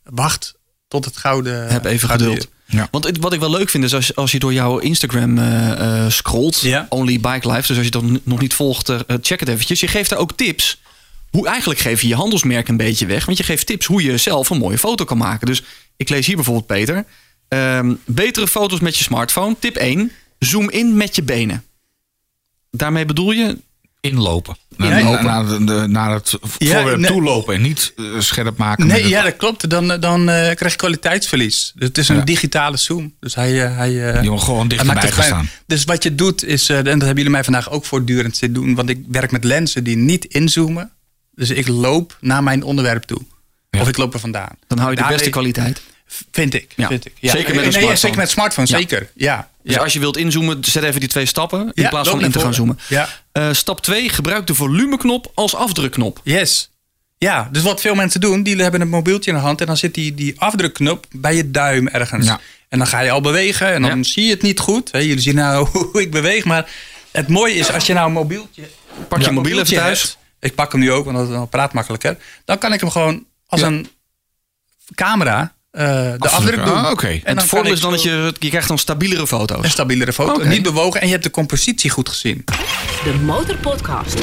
S4: wacht tot het gouden.
S1: Heb even
S4: gouden
S1: geduld.
S3: Ja.
S1: Want het- wat ik wel leuk vind is als, als je door jouw Instagram eh, eh, scrolt,
S4: Ja.
S1: Only Bike Life, dus als je dat nog niet volgt, eh, check het eventjes. Je geeft daar ook tips. Hoe eigenlijk geef je je handelsmerk een beetje weg, want je geeft tips hoe je zelf een mooie foto kan maken. Dus ik lees hier bijvoorbeeld Peter. Ehm, betere foto's met je smartphone. Tip 1. Zoom in met je benen. Daarmee bedoel je
S3: Inlopen.
S4: Ja,
S3: Naar, naar, de- naar het voorwerp toe lopen en niet eh, scherp maken.
S4: Nee, ja, dat klopt. Dan, dan eh, krijg je kwaliteitsverlies. Dus het is een
S3: Ja.
S4: digitale zoom. Dus hij, eh, hij, eh,
S3: Die gewoon dichterbij gaan
S4: klein.
S3: staan.
S4: Dus wat je doet is, eh, en dat hebben jullie mij vandaag ook voortdurend zitten doen, want ik werk met lenzen die niet inzoomen. Dus ik loop naar mijn onderwerp toe.
S3: Ja.
S4: Of ik loop er vandaan.
S1: dan hou je de beste kwaliteit.
S4: Vind ik.
S1: Ja.
S4: Vind ik.
S1: Zeker met een
S4: Nee,
S1: smartphone.
S4: Zeker met smartphone,
S1: Ja.
S4: zeker. Ja.
S1: Dus als je wilt inzoomen, zet even die twee stappen in
S4: Ja,
S1: plaats van in te gaan zoomen. Eh, stap 2. Gebruik de volumeknop als afdrukknop.
S4: Yes. Ja, dus wat veel mensen doen, die hebben een mobieltje in de hand en dan zit die, die afdrukknop bij je duim ergens.
S3: Ja.
S4: En dan ga je al bewegen en dan
S1: Ja.
S4: zie je het niet goed. Hè, jullie zien nou [LAUGHS] hoe ik beweeg, maar het mooie is als je nou een mobieltje.
S1: Pak je mobiel even thuis.
S4: hebt, ik pak hem nu ook, want dat dan praat makkelijker. Dan kan ik hem gewoon als
S1: Ja.
S4: een camera eh, de afdruk doen.
S3: Ah.
S4: En
S1: het voordeel is dan dat je, je krijgt dan stabielere foto's.
S4: een stabielere foto, niet bewogen en je hebt de compositie goed gezien.
S2: De Motorpodcast.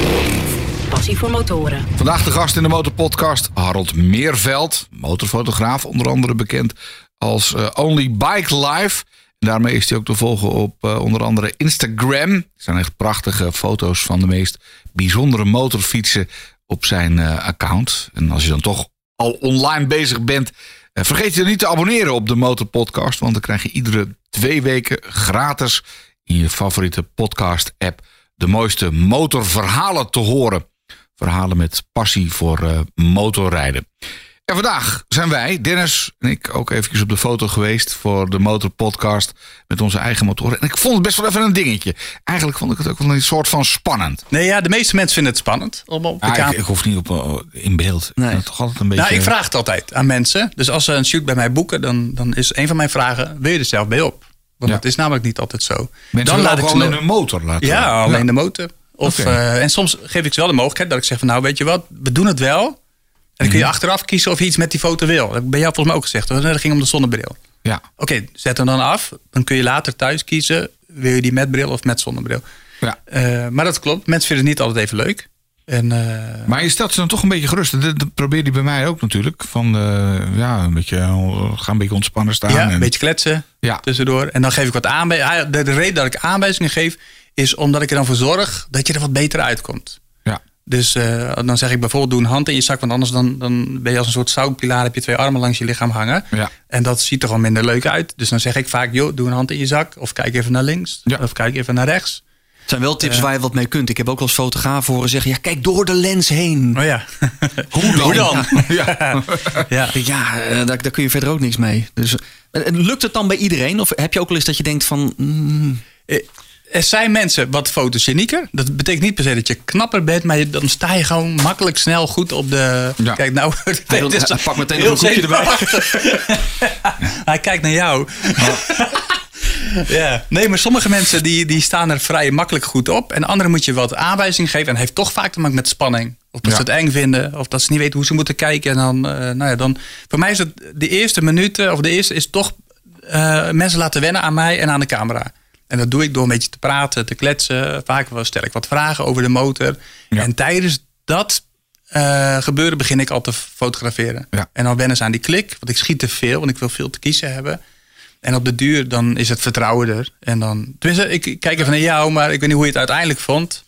S2: Passie voor motoren.
S3: Vandaag de gast in de Motorpodcast, Harold Meerveld. Motorfotograaf, onder andere bekend als eh, Only Bike Life. Daarmee is hij ook te volgen op eh, onder andere Instagram. Er zijn echt prachtige foto's van de meest bijzondere motorfietsen op zijn eh, account. En als je dan toch al online bezig bent, eh, vergeet je niet te abonneren op de Motorpodcast. Want dan krijg je iedere twee weken gratis in je favoriete podcast-app de mooiste motorverhalen te horen. Verhalen met passie voor motorrijden. En vandaag zijn wij, Dennis en ik, ook eventjes op de foto geweest voor de Motorpodcast met onze eigen motoren. En ik vond het best wel even een dingetje. Eigenlijk vond ik het ook wel een soort van spannend.
S4: Nee, ja, de meeste mensen vinden het spannend om op de
S3: Ah, ik, ik hoef niet op, eh, in beeld.
S1: Nee.
S3: Ik toch altijd een beetje...
S4: Nou, ik vraag het altijd aan mensen. Dus als ze een shoot bij mij boeken, dan, dan is een van mijn vragen: wil je er zelf bij op? Want
S3: Ja.
S4: dat is namelijk niet altijd zo.
S3: Mensen
S4: dan
S3: laat
S4: ik ze
S3: alleen een motor laten.
S4: Ja, alleen de motor. Of, eh, en soms geef ik ze wel de mogelijkheid dat ik zeg van nou weet je wat, we doen het wel. En dan kun je
S3: Mhm.
S4: achteraf kiezen of je iets met die foto wil. Dat bij jou volgens mij ook gezegd. hoor. Dat ging om de zonnebril.
S3: Ja,
S4: Oké, zet hem dan af. Dan kun je later thuis kiezen. Wil je die met bril of met zonnebril?
S3: ja.
S4: Eh, maar dat klopt. Mensen vinden het niet altijd even leuk. En, eh,
S3: Maar je stelt ze dan toch een beetje gerust. Dat, probeer die bij mij ook natuurlijk. Van, eh, ja, een beetje, ga een beetje ontspannen staan.
S4: Ja,
S3: en-
S4: een beetje kletsen
S3: Ja.
S4: tussendoor. En dan geef ik wat aanwijzingen. De, de reden dat ik aanwijzingen geef, is omdat ik er dan voor zorg dat je er wat beter uitkomt. Dus eh, dan zeg ik bijvoorbeeld, doe een hand in je zak, want anders dan, dan ben je als een soort zoutpilaar, heb je twee armen langs je lichaam hangen.
S3: Ja.
S4: En dat ziet er gewoon minder leuk uit. Dus dan zeg ik vaak, joh, doe een hand in je zak, of kijk even naar links,
S3: Ja.
S4: of kijk even naar rechts.
S1: Het zijn wel tips waar je wat mee kunt. Ik heb ook wel als fotograaf horen zeggen... ja, kijk door de lens heen.
S4: Oh ja. [LAUGHS]
S3: Hoe dan?
S4: Hoe dan? [LAUGHS]
S3: Ja. [LAUGHS]
S4: ja.
S1: Ja, eh, daar, daar kun je verder ook niks mee. Dus, eh, lukt het dan bij iedereen? Of heb je ook wel eens dat je denkt van... mm,
S4: Eh, Er zijn mensen wat fotogenieker. Dat betekent niet per se dat je knapper bent, maar dan sta je gewoon makkelijk snel goed op de.
S3: Ja.
S4: Kijk, nou,
S1: Hij [LAUGHS] wil- hij pakt meteen nog een koekje erbij. [LAUGHS]
S4: hij kijkt naar jou. ja. Nee, maar sommige mensen die, die staan er vrij makkelijk goed op. En anderen moet je wat aanwijzing geven. En heeft toch vaak te maken met spanning. Of dat
S3: Ja.
S4: ze het eng vinden. Of dat ze niet weten hoe ze moeten kijken. En dan, eh, nou ja, dan. Voor mij is het de eerste minuten. Of de eerste is toch eh, mensen laten wennen aan mij en aan de camera. En dat doe ik door een beetje te praten, te kletsen. Vaak wel stel ik wat vragen over de motor.
S3: Ja.
S4: En tijdens dat eh, gebeuren begin ik al te fotograferen.
S3: Ja.
S4: En dan wennen ze aan die klik. Want ik schiet te veel, want ik wil veel te kiezen hebben. En op de duur dan is het vertrouwen er. En dan, tenminste, ik ik kijk even naar jou, maar ik weet niet hoe je het uiteindelijk vond.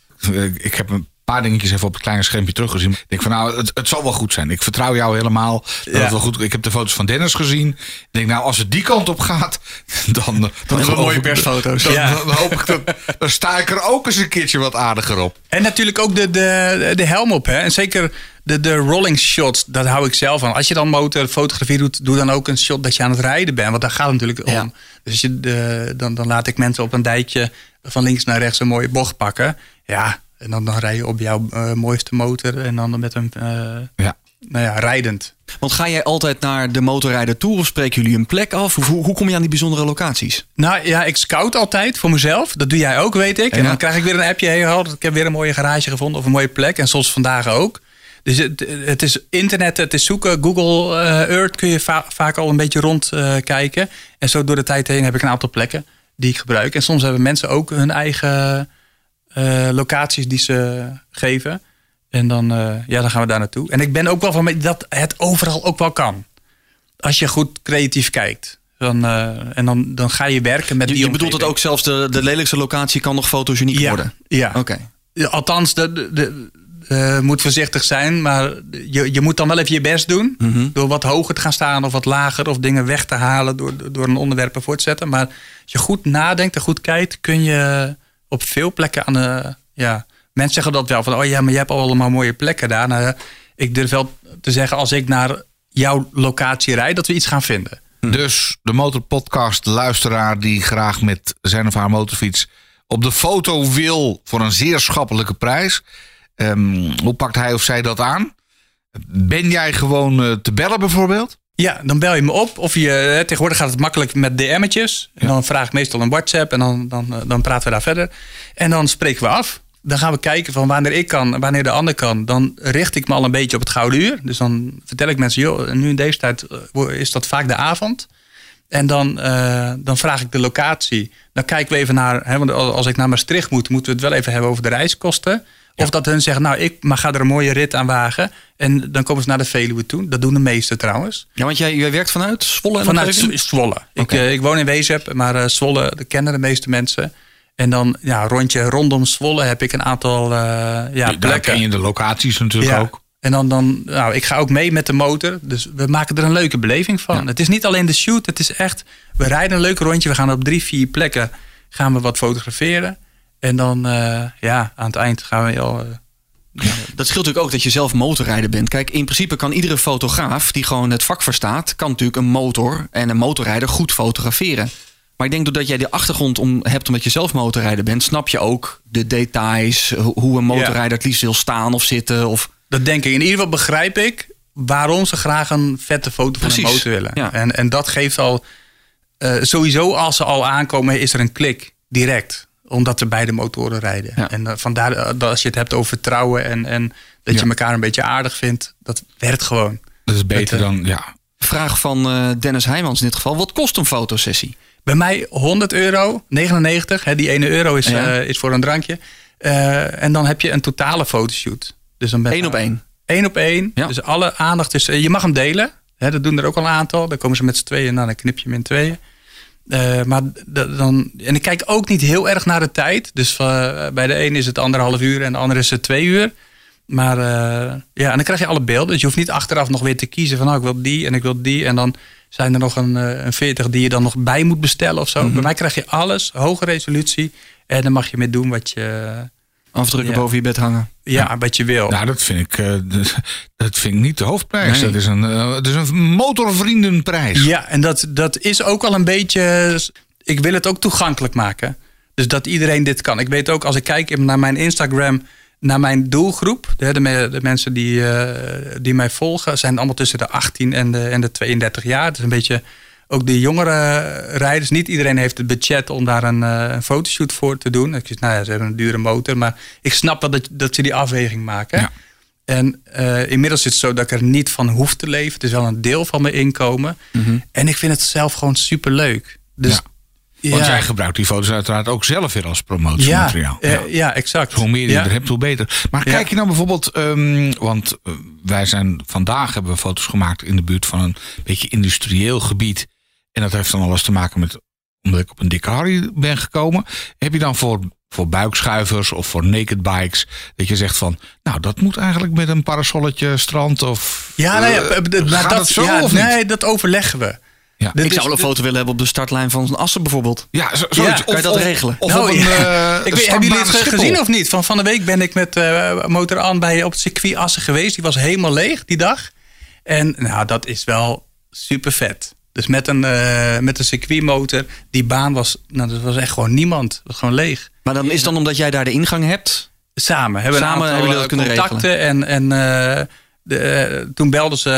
S3: Ik heb een paar dingetjes even op het kleine schermpje teruggezien. Ik denk van nou, het, het zal wel goed zijn. Ik vertrouw jou helemaal. Dat
S4: Ja.
S3: wel goed. Ik heb de foto's van Dennis gezien. Ik denk nou, als het die kant op gaat, [LAUGHS] dan, dan, dan
S1: mooie persfoto's.
S3: Dan,
S4: Ja.
S3: dan hoop ik dat, dan sta ik er ook eens een keertje wat aardiger op.
S4: En natuurlijk ook de, de, de helm op. Hè? En zeker de, de rolling shots, dat hou ik zelf van. Als je dan motorfotografie doet, doe dan ook een shot dat je aan het rijden bent. Want daar gaat het natuurlijk om. Dus je, de, dan, dan laat ik mensen op een dijkje van links naar rechts een mooie bocht pakken. Ja, en dan, dan rij je op jouw eh, mooiste motor. En dan met een, eh,
S3: Ja.
S4: nou ja, rijdend.
S1: Want ga jij altijd naar de motorrijder toe of spreken jullie een plek af? Hoe, kom je aan die bijzondere locaties?
S4: Nou ja, ik scout altijd voor mezelf. Dat doe jij ook, weet ik. En dan krijg ik weer een appje. Hey, ik heb weer een mooie garage gevonden of een mooie plek. En soms vandaag ook. Dus het, het is internet, het is zoeken. Google eh, Earth kun je va- vaak al een beetje rondkijken. kijken. en zo door de tijd heen heb ik een aantal plekken die ik gebruik. En soms hebben mensen ook hun eigen eh, locaties die ze geven. En dan, eh, ja, dan gaan we daar naartoe. En ik ben ook wel van dat het overal ook wel kan. Als je goed creatief kijkt. Dan, eh, en dan, dan ga je werken met
S1: Je,
S4: die
S1: je bedoelt dat ook zelfs de, de lelijkste locatie kan nog fotogeniek
S4: ja,
S1: worden?
S4: Ja.
S1: Oké.
S4: Ja, Althans, de, de, de- moet voorzichtig zijn. Maar je, je moet dan wel even je best doen.
S1: Mhm.
S4: Door wat hoger te gaan staan of wat lager. Of dingen weg te halen door, door een onderwerp ervoor te zetten. Maar als je goed nadenkt en goed kijkt, kun je op veel plekken aan de. Ja, mensen zeggen dat wel van, oh ja, maar je hebt allemaal mooie plekken daar. Nou, ik durf wel te zeggen, als ik naar jouw locatie rijd, dat we iets gaan vinden.
S3: Dus de motorpodcast luisteraar die graag met zijn of haar motorfiets op de foto wil voor een zeer schappelijke prijs. Ehm, hoe pakt hij of zij dat aan? Ben jij gewoon eh, te bellen bijvoorbeeld?
S4: Ja, dan bel je me op. Of je, eh, tegenwoordig gaat het makkelijk met DM'tjes. En dan vraag ik meestal een WhatsApp en dan, dan, eh, dan praten we daar verder. En dan spreken we af. Dan gaan we kijken van wanneer ik kan, wanneer de ander kan. Dan richt ik me al een beetje op het gouden uur. Dus dan vertel ik mensen, joh, nu in deze tijd eh, is dat vaak de avond. En dan, dan vraag ik de locatie. Dan kijken we even naar, hè, want als ik naar Maastricht moet, moeten we het wel even hebben over de reiskosten. Of dat hun zeggen, nou, ik maar ga er een mooie rit aan wagen. En dan komen ze naar de Veluwe toe. Dat doen de meesten trouwens.
S1: Ja, want jij, jij werkt vanuit Zwolle en
S4: Vanuit Zwolle. Ik, eh, ik woon in Wezep, maar eh, Zwolle dat kennen de meeste mensen. En dan ja, rondje rondom Zwolle heb ik een aantal eh, ja, plekken.
S3: ken je de locaties natuurlijk
S4: Ja.
S3: ook.
S4: En dan, dan nou, ik ga ook mee met de motor. Dus we maken er een leuke beleving van. Het is niet alleen de shoot, het is echt. We rijden een leuk rondje. We gaan op drie, vier plekken gaan we wat fotograferen. En dan, eh, ja, aan het eind gaan we al. eh,
S1: Dat scheelt natuurlijk ook dat je zelf motorrijder bent. Kijk, in principe kan iedere fotograaf die gewoon het vak verstaat... kan natuurlijk een motor en een motorrijder goed fotograferen. Maar ik denk doordat jij de achtergrond om, hebt omdat je zelf motorrijder bent... snap je ook de details, ho- hoe een motorrijder het liefst wil staan of zitten. Of,
S4: Dat denk ik. In ieder geval begrijp ik waarom ze graag een vette foto van
S1: Precies,
S4: een motor willen.
S1: ja.
S4: En, en dat geeft al. eh, sowieso als ze al aankomen, is er een klik direct. Omdat ze beide motoren rijden.
S1: Ja.
S4: En eh, vandaar eh, dat als je het hebt over vertrouwen en, en dat je elkaar een beetje aardig vindt, dat werkt gewoon.
S3: Dat is beter
S4: Met, eh,
S3: dan, ja.
S1: vraag van Dennis Heijmans in dit geval. Wat kost een fotosessie?
S4: Bij mij 100 euro, 99. Hè, die ene euro is,
S1: Ja.
S4: is voor een drankje. En dan heb je een totale fotoshoot. Dus dan ben
S1: Eén op één.
S4: Eén op één.
S1: Ja.
S4: Dus alle aandacht is. Je mag hem delen. Hè, dat doen er ook al een aantal. Dan komen ze met z'n tweeën. Nou, dan knip je hem in tweeën. Eh, maar dan. En ik kijk ook niet heel erg naar de tijd. Dus eh, bij de een is het anderhalf uur en de andere is het twee uur. Maar eh, ja, en dan krijg je alle beelden. Dus je hoeft niet achteraf nog weer te kiezen van nou, ik wil die en ik wil die. En dan zijn er nog een, een 40 die je dan nog bij moet bestellen of zo.
S1: Mhm.
S4: Bij mij krijg je alles, hoge resolutie. En dan mag je mee doen wat je,
S1: Afdrukken
S4: Ja.
S1: boven je bed hangen.
S4: ja, wat je wil.
S3: Nou, dat vind ik, eh, dat- vind ik niet de hoofdprijs.
S1: Nee.
S3: Dat is een, eh, dat is een motorvriendenprijs.
S4: Ja, en dat, dat is ook al een beetje. Ik wil het ook toegankelijk maken. Dus dat iedereen dit kan. Ik weet ook als ik kijk naar mijn Instagram, naar mijn doelgroep. De, de mensen die, eh, die mij volgen, zijn allemaal tussen de 18 en de, en de 32 jaar. Het is een beetje ook de jongere rijders. Niet iedereen heeft het budget om daar een, eh, fotoshoot voor te doen. Ik zeg, nou ja, ze hebben een dure motor. Maar ik snap wel dat, dat ze die afweging maken.
S3: Ja.
S4: En eh, inmiddels is het zo dat ik er niet van hoef te leven. Het is wel een deel van mijn inkomen. En ik vind het zelf gewoon super leuk. Dus
S3: Ja. Want jij gebruikt die foto's uiteraard ook zelf weer als
S4: ja,
S3: promotiemateriaal.
S4: eh, ja. exact.
S3: Hoe meer je
S4: ja.
S3: er hebt, hoe beter. Maar
S4: Ja.
S3: kijk je nou bijvoorbeeld, ehm, want eh, wij zijn vandaag hebben we foto's gemaakt in de buurt van een beetje industrieel gebied. En dat heeft dan alles te maken met, omdat ik op een dikke Harry ben gekomen. Heb je dan voor, voor buikschuivers of voor naked bikes, dat je zegt van, nou dat moet eigenlijk met een parasolletje strand of...
S4: Ja, nee,
S3: eh,
S4: eh, maar
S3: gaat
S4: dat,
S3: het zo
S4: ja,
S3: of niet?
S4: nee, dat overleggen we.
S3: Ja.
S1: Ik
S4: is-
S1: zou wel een foto willen hebben op de startlijn van Assen bijvoorbeeld.
S3: Ja, zo, zoiets.
S4: Ja,
S1: kan je dat regelen?
S3: Of
S4: Nou,
S3: op een,
S4: ja.
S3: eh,
S4: ik weet, hebben jullie het
S3: Schiphol.
S4: gezien of niet? Van, van de week ben ik met eh Motor An bij op het circuit Assen geweest. Die was helemaal leeg die dag. En nou, dat is wel super vet. Dus met een, eh, met een circuitmotor, die baan was, nou, dat was echt gewoon niemand. Het was gewoon leeg.
S1: Maar dan is het dan omdat jij daar de ingang hebt.
S4: Samen hebben we
S1: Samen hebben
S4: aantal
S1: jullie dat kunnen
S4: contacten. En, en eh, de, eh, toen belden ze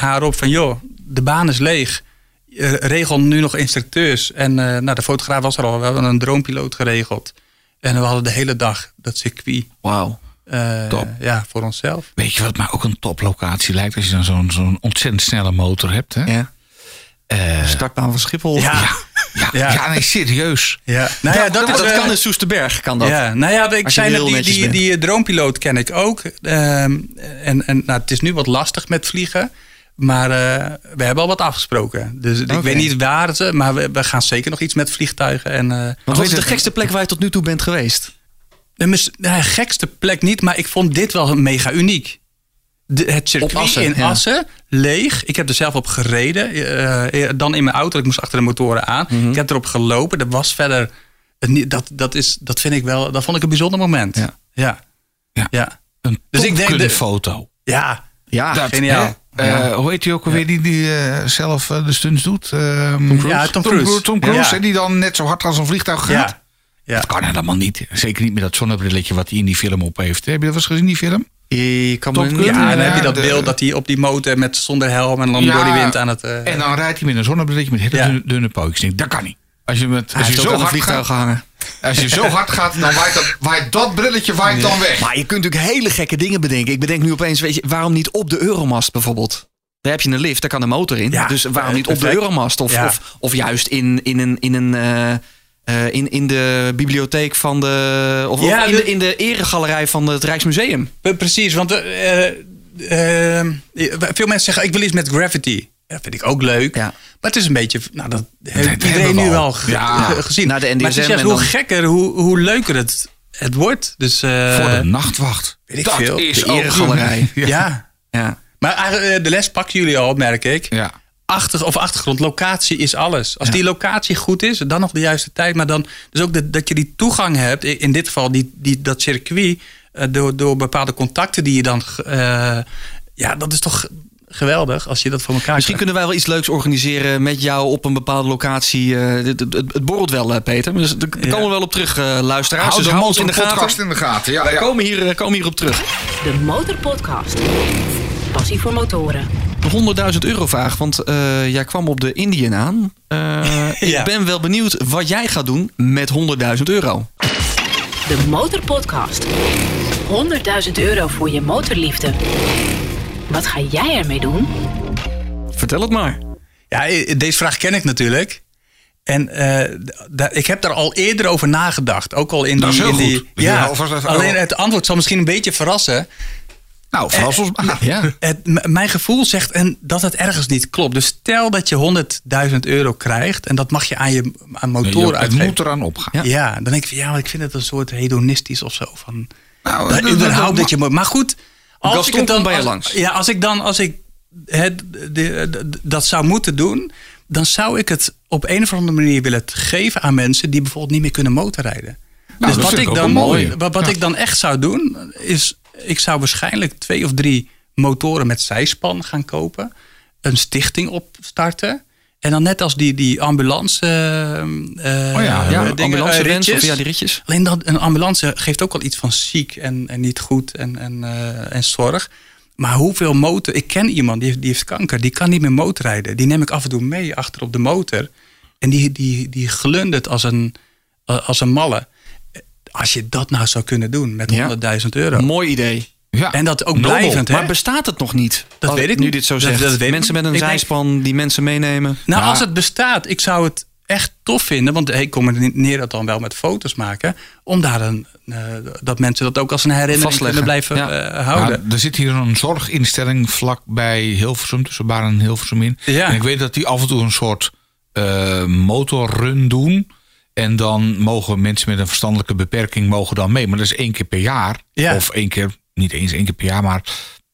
S4: haar op van... joh, de baan is leeg. Eh, regel nu nog instructeurs. En eh, nou, de fotograaf was er al. We hadden een droompiloot geregeld. En we hadden de hele dag dat circuit
S1: Wauw.
S4: eh,
S3: Top.
S4: ja, voor onszelf.
S3: Weet je wat mij ook een toplocatie lijkt? Als je dan zo'n zo'n ontzettend snelle motor hebt. Hè?
S1: Ja.
S3: Eh,
S1: Startbaan van Schiphol.
S4: Ja,
S3: ja,
S4: Ja.
S3: ja. nee, serieus.
S4: ja. Nou ja, dat,
S1: Dat,
S4: is, eh,
S1: kan in Soesterberg, kan dat.
S4: Ja, nou ja, ik zei net, die, die, die droompiloot ken ik ook. Ehm, en en nou, het is nu wat lastig met vliegen. Maar eh, we hebben al wat afgesproken. Dus ik weet niet waar ze, maar we, we gaan zeker nog iets met vliegtuigen. En, eh,
S1: Wat was de gekste plek waar je tot nu toe bent geweest?
S4: de gekste plek niet, maar ik vond dit wel mega uniek. De, het circuit
S1: Assen,
S4: in
S1: ja.
S4: Assen, leeg. Ik heb er zelf op gereden. eh, eh, dan in mijn auto, ik moest achter de motoren aan.
S1: Mhm.
S4: Ik heb erop gelopen. Er was verder... niet- Dat, dat, is, dat vind ik wel... Dat vond ik een bijzonder moment.
S1: Ja.
S4: Ja.
S3: Ja.
S4: Ja.
S3: Een
S4: Dus ik denk de-
S3: foto.
S4: Ja.
S1: Ja,
S3: Dat,
S4: geniaal.
S3: hè? Eh, hoe heet hij ook alweer die, die eh, zelf eh, de stunts doet? Ehm,
S4: Ja, Tom Cruise.
S3: Tom Cruise,
S4: Ja.
S3: hè, die dan net zo hard als een vliegtuig gaat.
S4: Ja. Ja.
S3: Dat kan helemaal niet. Zeker niet met dat zonnebrilletje wat hij in die film op heeft. Heb je dat wel eens gezien, die film?
S1: Ik kan
S3: Top
S1: me.
S4: Ja, dan
S3: Ja,
S4: heb je dat
S3: de-
S4: beeld dat hij op die motor met zonder helm en dan
S3: Ja.
S4: door die wind aan het... eh,
S3: En dan rijdt hij met een zonnebrilletje met hele
S4: Ja.
S3: dunne, dunne pootjes. Denk, Dat kan niet. Als je, met, als je zo hard gaat,
S1: gehangen.
S3: als je zo hard gaat, dan waait dat, waait dat brilletje waait dan weg.
S1: Maar je kunt natuurlijk hele gekke dingen bedenken. Ik bedenk nu opeens, weet je, waarom niet op de Euromast bijvoorbeeld? Daar heb je een lift, daar kan een motor in. Dus waarom
S4: eh,
S1: niet op de. Euromast? Of, of juist in, in een... In een eh, eh, in, in de bibliotheek van de. Of,
S4: Ja,
S1: of in,
S4: de-
S1: in de eregalerij van het Rijksmuseum.
S4: Pre- Precies, want eh, eh, veel mensen zeggen ik wil iets met gravity. Dat vind ik ook leuk.
S1: Ja.
S4: Maar het is een beetje, nou dat heeft iedereen nu
S3: al.
S4: wel ge-
S3: Ja.
S4: ge- gezien.
S1: Naar de
S4: maar het is
S1: NDSM
S4: juist
S1: en
S4: hoe
S1: dan-
S4: gekker, hoe, hoe leuker het, het wordt. Dus, eh,
S3: Voor de nachtwacht.
S4: weet ik
S3: dat
S4: veel.
S3: is
S1: De eregalerij.
S3: een- [LAUGHS]
S4: ja.
S1: Ja.
S4: Maar eigenlijk, de les pakken jullie al, merk ik.
S3: Ja.
S4: Achter, of achtergrond, locatie is alles. Als
S3: Ja.
S4: die locatie goed is, dan nog de juiste tijd. Maar dan dus ook de- dat je die toegang hebt, in dit geval die, die, dat circuit, eh, door, door bepaalde contacten die je dan. eh, ja, dat is toch geweldig als je dat voor elkaar
S1: Misschien
S4: krijgt.
S1: kunnen wij wel iets leuks organiseren met jou op een bepaalde locatie. Eh, het, het, het borrelt wel, eh, Peter. Dus daar
S4: Ja.
S1: komen we wel op terug, eh, luisteraars.
S3: Hou
S1: Dus
S3: de
S1: hou in de
S3: podcast
S1: gaten.
S3: in de gaten. Ja,
S1: We
S3: ja.
S1: komen hier, komen hier op terug.
S2: De Motorpodcast. Passie voor motoren.
S1: De 100.000 euro vraag, want eh, jij kwam op de Indian aan. Eh, [LAUGHS]
S4: Ja.
S1: Ik ben wel benieuwd wat jij gaat doen met 100.000 euro.
S2: De Motorpodcast. 100.000 euro voor je motorliefde. Wat ga jij ermee doen?
S1: Vertel het maar.
S4: Ja, deze vraag ken ik natuurlijk. En eh, ik heb daar al eerder over nagedacht. Ook al in
S3: Dat is
S4: die.
S3: heel
S4: in die
S3: goed. Dat je
S4: ja,
S3: alvast
S4: alleen het antwoord zal misschien een beetje verrassen.
S3: Nou, verras ons maar.
S1: Ja.
S4: Het, mijn gevoel zegt en dat het ergens niet klopt. Dus stel dat je 100.000 euro krijgt en dat mag je aan je aan motoren
S3: het
S4: uitgeven.
S3: moet eraan opgaan.
S1: Ja.
S4: Ja, dan denk ik van ja, maar ik vind het een soort hedonistisch of zo. Van,
S3: Nou,
S4: dat,
S3: dat- dat-
S4: überhaupt
S3: dat
S4: dat je moet. Maar goed, als
S1: Gaston
S4: ik het dan
S1: bij je langs.
S4: Ja, als ik dan als ik het, dat zou moeten doen, dan zou ik het op een of andere manier willen geven aan mensen die bijvoorbeeld niet meer kunnen motorrijden.
S3: Nou,
S4: dus wat ik dan
S3: mooi.
S4: wat, wat
S3: Ja.
S4: ik dan echt zou doen is, ik zou waarschijnlijk twee of drie motoren met zijspan gaan kopen, een stichting opstarten. En dan net als die, die ambulance eh,
S3: Oh ja,
S1: Ja,
S4: dingen,
S1: ambulance
S4: eh,
S1: rens of ja, die ritjes.
S4: Alleen dat een ambulance geeft ook wel iets van ziek en, en niet goed en, en, en zorg. Maar hoeveel motor... Ik ken iemand die heeft, die heeft kanker. Die kan niet meer motorrijden. Die neem ik af en toe mee achter op de motor. En die, die, die glundert als een, als een malle. Als je dat nou zou kunnen doen met 100.000 euro.
S1: Mooi idee.
S3: Ja.
S4: En dat ook
S3: Nobel.
S4: blijvend, hè?
S1: Maar bestaat het nog niet?
S4: Dat weet ik
S1: Nu
S4: niet.
S1: dit zo
S4: Dat-
S1: zegt.
S4: dat weet ik
S1: mensen met een
S4: Ik denk-
S1: zijspan die mensen meenemen.
S4: Nou,
S3: Ja.
S4: als het bestaat, ik zou het echt tof vinden. Want ik kom er neer dat dan wel met foto's maken. Om daar een, eh, dat mensen dat ook als een herinnering
S1: Vastleggen.
S4: kunnen blijven
S1: Ja.
S4: eh, houden.
S3: Ja, er zit hier een zorginstelling vlak bij Hilversum, tussen Baar en Hilversum in.
S4: Ja.
S3: En ik weet dat die af en toe een soort eh, motorrun doen. En dan mogen mensen met een verstandelijke beperking mogen dan mee. Maar dat is één keer per jaar.
S4: Ja.
S3: Of één keer, niet eens één keer per jaar, maar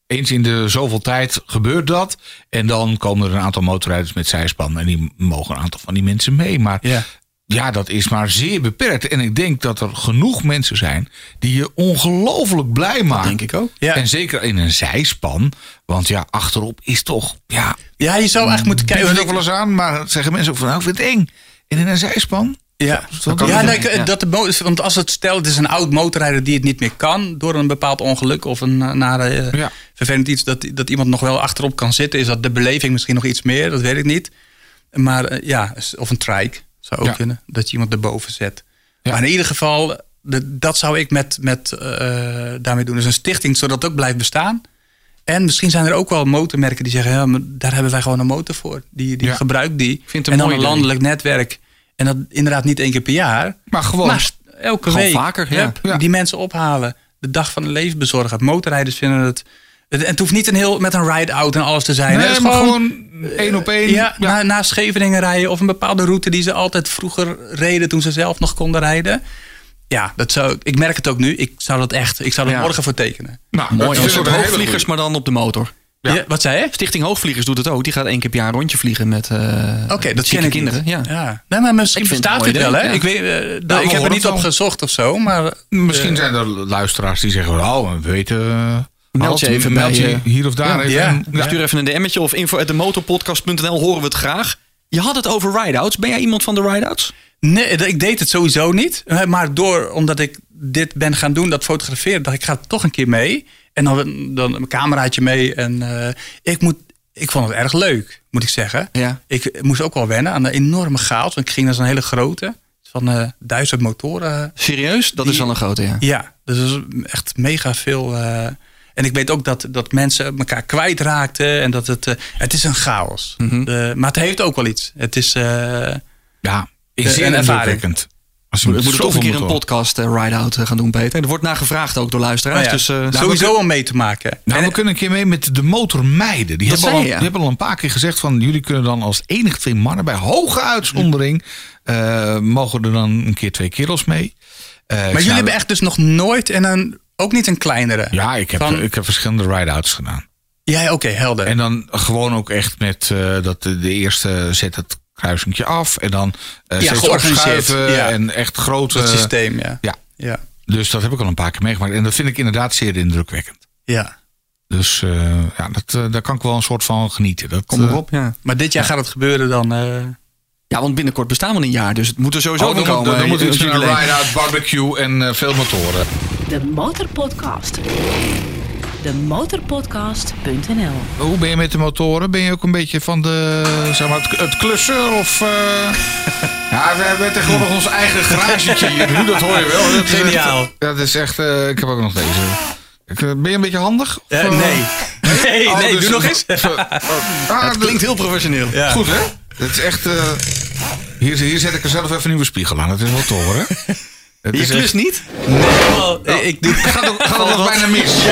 S3: eens in de zoveel tijd gebeurt dat. En dan komen er een aantal motorrijders met zijspan. En die mogen een aantal van die mensen mee. Maar
S4: Ja.
S3: ja, dat is maar zeer beperkt. En ik denk dat er genoeg mensen zijn die je ongelooflijk blij maken.
S1: Denk ik ook.
S4: Ja.
S3: En zeker in een zijspan. Want ja, achterop is toch. Ja,
S4: Ja, je zou echt moeten
S3: kijken
S4: kijken.
S3: er ook wel eens aan. Maar zeggen mensen ook van. Nou, ik vind het eng. En in een zijspan.
S4: Ja,
S3: dat
S4: ja, nee,
S1: Ja.
S4: dat de want als het stel, het is een oud motorrijder die het niet meer kan door een bepaald ongeluk of een eh, nare eh,
S3: Ja.
S4: vervelend iets, dat, dat iemand nog wel achterop kan zitten, is dat de beleving misschien nog iets meer, dat weet ik niet. Maar eh, ja, of een trike zou ook
S3: Ja.
S4: kunnen, dat je iemand erboven zet. Maar in ieder geval, De- dat zou ik met, met, daarmee doen. Dus een stichting, zodat het ook blijft bestaan. En misschien zijn er ook wel motormerken die zeggen... Ja, maar daar hebben wij gewoon een motor voor. Die, die gebruikt die. en dan een
S1: idee.
S4: landelijk netwerk. En dat inderdaad niet één keer per jaar.
S3: Maar gewoon.
S4: Maar elke
S1: Gewoon
S4: week.
S1: vaker, ja.
S4: Die mensen ophalen. De dag van de leven bezorgen. Motorrijders vinden het... het- En het hoeft niet een heel met een ride-out en alles te zijn.
S3: nee,
S4: Het is
S3: maar gewoon één op één.
S4: ja, Na, naar Scheveningen rijden of een bepaalde route die ze altijd vroeger reden toen ze zelf nog konden rijden. Ja, dat zou, ik- merk het ook nu. Ik zou dat echt, ik zou er
S1: Ja.
S4: morgen voor tekenen.
S3: Nou,
S1: Mooi,
S3: dat
S1: een
S3: is
S1: soort hoogvliegers, maar dan op de motor.
S3: Ja.
S4: Ja, wat zei je?
S1: Stichting Hoogvliegers doet het ook. Die gaat één keer per jaar een rondje vliegen met uh,
S4: Oké, dat ken ik
S1: kinderen.
S4: niet.
S1: Ja.
S4: Ja. Nee, maar misschien
S1: Ik vind het
S4: bestaat
S1: mooi
S4: wel, hè? Ik, weet, eh, dat-
S3: we
S4: ik heb er niet
S3: het
S4: op gezocht of zo, maar...
S3: Misschien zijn er luisteraars die zeggen: Oh, we weten. eh,
S1: Meld je even
S3: meld
S1: bij,
S3: je
S1: eh,
S3: hier of daar
S4: ja,
S3: even.
S1: Stuur even een DM'tje of info at demotorpodcast.nl horen we het graag. Je had het over ride-outs. Ben jij iemand van de ride-outs?
S4: Nee, ik deed het sowieso niet. Eh, Maar door, omdat ik dit ben gaan doen, dat fotograferen, dacht ik, ik ga toch een keer mee. En dan, dan een cameraatje mee. En eh, ik, moet, ik vond het erg leuk, moet ik zeggen.
S1: Ja.
S4: Ik moest ook wel wennen aan de enorme chaos. Want ik ging naar zo'n hele grote, van eh duizend motoren.
S1: Serieus? Dat is wel een grote, ja.
S4: Ja, dus dat is echt mega veel. eh, en ik weet ook dat, dat mensen elkaar kwijtraakten. En dat het, het is een chaos.
S1: Mhm.
S4: Maar het heeft ook wel iets. Het is... eh,
S3: Ja, is
S4: een ervaring.
S3: Als je
S1: We
S3: met
S1: moeten toch een keer een podcast eh, ride-out eh, gaan doen, Peter. Er wordt naar gevraagd ook door luisteraars.
S4: nou ja,
S1: Dus, eh,
S4: sowieso om mee te maken.
S3: Nou,
S4: En-
S3: we kunnen een keer mee met de motormeiden. Die, hebben al,
S1: zei je, ja.
S3: die hebben al een paar keer gezegd van... jullie kunnen dan als enige twee mannen bij hoge uitzondering... eh, mogen er dan een keer twee kerels mee. Eh,
S4: Maar jullie hebben echt dus nog nooit en een, ook niet een kleinere.
S3: Ja, ik heb,
S4: Van-
S3: ik heb verschillende ride-outs gedaan.
S4: Ja, oké, helder.
S3: En dan gewoon ook echt met eh, dat de, de eerste zet het kruisingje af. En dan eh
S4: Ja,
S3: steeds
S4: georganiseerd,
S3: opschuiven
S4: ja.
S3: En echt grote...
S4: dat systeem, ja.
S3: Ja,
S4: Ja.
S3: dus dat heb ik al een paar keer meegemaakt. En dat vind ik inderdaad zeer indrukwekkend.
S4: ja.
S3: Dus eh, ja, dat, eh, daar kan ik wel een soort van genieten. Dat,
S1: Kom erop, ja.
S4: Maar dit jaar gaat het gebeuren dan. eh,
S1: Ja, want binnenkort bestaan we een jaar. Dus het moet er sowieso
S3: Oh, dan, moet,
S1: komen.
S3: dan moet
S1: eh,
S3: iets met een ride-out, barbecue en veel motoren.
S2: De Motorpodcast. De Motorpodcast.nl
S3: Hoe ben je met de motoren? Ben je ook een beetje van de, zeg maar, het, het klussen? Of, eh? [LAUGHS] ja, we hebben tegenwoordig ons eigen garagetje hier. Nu, dat hoor je wel. Dat
S4: Geniaal.
S3: dat is echt, eh, ik heb ook nog deze. Ik, eh, ben je een beetje handig? Of,
S4: nee. [LAUGHS] Nee,
S3: Oh,
S4: nee,
S3: dus-
S4: doe nog eens. [LAUGHS]
S3: Ah,
S1: Het
S3: dat-
S1: klinkt heel professioneel.
S4: Ja.
S3: Goed, hè? Het is echt... eh, hier, hier zet ik er zelf even een nieuwe spiegel aan. Het is wel te horen. Het
S1: je klus niet?
S4: Nee. Oh. Ik, ik,
S3: gaat oh, ook, bijna mis.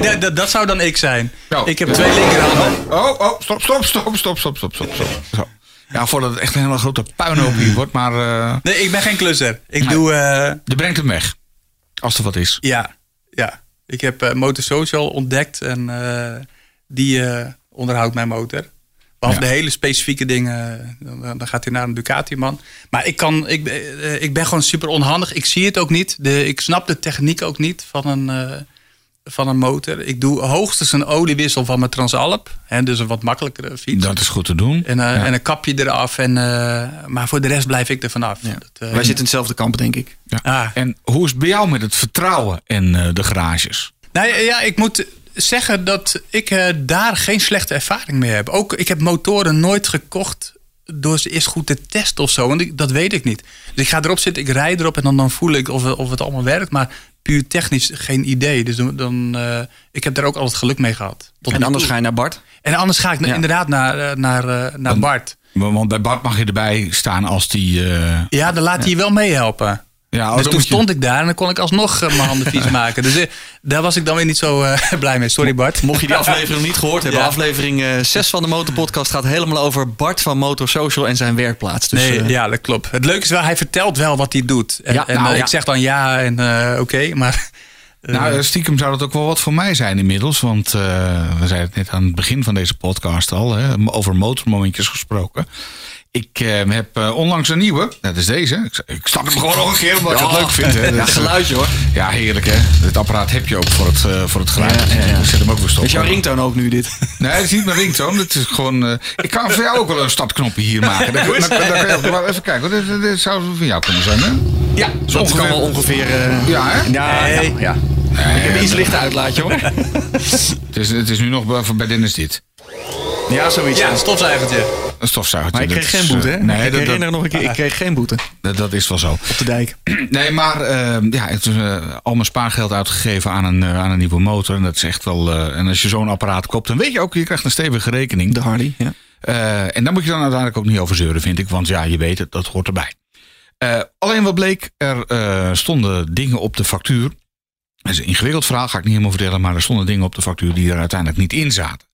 S4: Ja, dat, dat, zou dan ik zijn.
S3: Oh.
S4: Ik heb twee linkerhanden.
S3: Oh, oh, stop, stop, stop, stop, stop, stop, stop. Ja, voordat het echt een hele grote puinhoop hier wordt, maar... Eh,
S4: nee, ik ben geen klusser. Ik doe...
S3: Uh... Brengt hem weg, als er wat is.
S4: Ja, ja. Ik heb uh, Motor Social ontdekt en die onderhoudt mijn motor. Behalve
S3: Ja.
S4: de hele specifieke dingen, dan, dan gaat hij naar een Ducati man. Maar ik, kan, ik, ben- eh, ik ben gewoon super onhandig. Ik zie het ook niet. De, ik snap de techniek ook niet van een, eh, van een motor. Ik doe hoogstens een oliewissel van mijn Transalp. Hè, dus een wat makkelijkere fiets.
S3: Dat is goed te doen.
S4: En, eh,
S3: Ja.
S4: en een kapje eraf. En, eh, maar voor de rest blijf ik er vanaf.
S1: Ja.
S4: Dat, eh,
S1: Wij zitten in hetzelfde kamp, denk ik.
S3: Ja.
S4: Ah.
S3: En hoe is het bij jou met het vertrouwen in eh, de garages?
S4: Nou ja, ja, ik moet zeggen dat ik eh, daar geen slechte ervaring mee heb. Ook, ik heb motoren nooit gekocht door ze eerst goed te testen of zo. Want ik, dat weet ik niet. Dus ik ga erop zitten, ik rijd erop en dan, dan voel ik of, het- of het allemaal werkt. Maar puur technisch geen idee. Dus dan, dan, eh, ik heb daar ook altijd geluk mee gehad. Tot
S1: En anders
S4: toe.
S1: ga je naar Bart.
S4: En anders ga ik
S1: Ja.
S4: inderdaad naar, eh, naar, naar Bart.
S3: Want bij Bart mag je erbij staan als die... eh,
S4: Ja, dan laat hij je wel meehelpen.
S3: Ja, oh,
S4: dus toen
S3: je-
S4: stond ik daar en dan kon ik alsnog eh, mijn handen vies [LAUGHS] maken. Dus eh, daar was ik dan weer niet zo eh, [LAUGHS] blij mee. Sorry Bart.
S1: Mocht je die aflevering nog [LAUGHS] niet gehoord hebben,
S4: Ja.
S1: aflevering 6 van de Motorpodcast gaat helemaal over Bart van Motor Social en zijn werkplaats. Dus,
S4: nee, ja, dat klopt. Het leuke is wel, hij vertelt wel wat hij doet. En,
S1: Ja,
S4: en,
S1: nou,
S4: ik zeg dan ja en oké, maar...
S3: Nou, stiekem zou dat ook wel wat voor mij zijn inmiddels. Want we zeiden het net aan het begin van deze podcast al. Hè, over motormomentjes gesproken. Ik eh, heb eh, onlangs een nieuwe. Dat is deze. Ik, ik stap hem gewoon nog een keer omdat ik het leuk vind. Hè.
S1: Ja,
S3: Dat eh,
S1: geluidje hoor.
S3: ja, heerlijk hè. Dit apparaat heb je ook voor het, eh, voor het geluid.
S1: Ja, ja, ja.
S3: Ik zet hem ook weer stop.
S1: Is jouw ringtoon ook nu dit? [LAUGHS]
S3: Nee, het is niet mijn ringtoon. Het is gewoon, eh, ik kan voor jou ook wel een startknopje hier [LAUGHS] maken. Dan, dan, dan kan je ook, maar even kijken. hoor. Dit, dit zou van jou kunnen zijn hè?
S1: Ja, dat
S3: ongeveer-
S1: kan wel ongeveer... eh,
S3: Ja hè?
S1: ja,
S4: Nee.
S1: ja, ja. Ik heb iets lichter uitlaatje hoor. [LAUGHS]
S3: Het is, het is nu nog bij, bij Dennis dit.
S1: Ja, zoiets.
S4: Ja, een stofzuigertje.
S3: Een stofzuigertje.
S1: Maar ik kreeg geen boete,
S3: eh,
S1: hè?
S3: Nee,
S1: ik
S3: dat,
S1: herinner nog een keer, ik kreeg geen boete
S3: dat, dat is wel zo.
S1: op de dijk. [CLEARS THROAT]
S3: Nee, maar eh, ja, het is eh, al mijn spaargeld uitgegeven aan een, eh, aan een nieuwe motor. En dat is echt wel. eh, en als je zo'n apparaat koopt, dan weet je ook, je krijgt een stevige rekening.
S1: De Harley, ja.
S3: Eh, en daar moet je dan uiteindelijk ook niet over zeuren, vind ik. Want ja, je weet het, dat hoort erbij. Eh, alleen wat bleek, er eh, stonden dingen op de factuur. Dat is een ingewikkeld verhaal, ga ik niet helemaal vertellen. Maar er stonden dingen op de factuur die er uiteindelijk niet in zaten.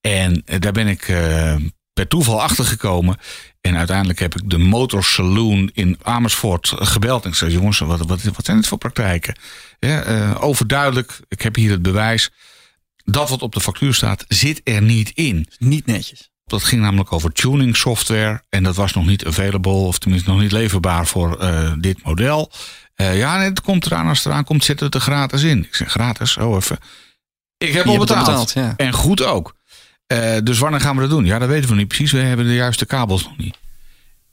S3: En eh, daar ben ik eh, per toeval achter gekomen. En uiteindelijk heb ik de Motor Saloon in Amersfoort gebeld. En ik zei, jongens, wat, wat, wat zijn dit voor praktijken? Ja, eh, overduidelijk, ik heb hier het bewijs. Dat wat op de factuur staat, zit er niet in.
S1: Niet netjes.
S3: Dat ging namelijk over tuning software. En dat was nog niet available, of tenminste nog niet leverbaar voor dit model. Ja, nee, het komt eraan als het eraan komt, zit het er gratis in. Ik zeg gratis, oh even. Ik heb al
S1: hebt al
S3: betaald.
S1: betaald, ja.
S3: En goed ook. Eh, dus wanneer gaan we dat doen? Ja, dat weten we niet precies. We hebben de juiste kabels nog niet.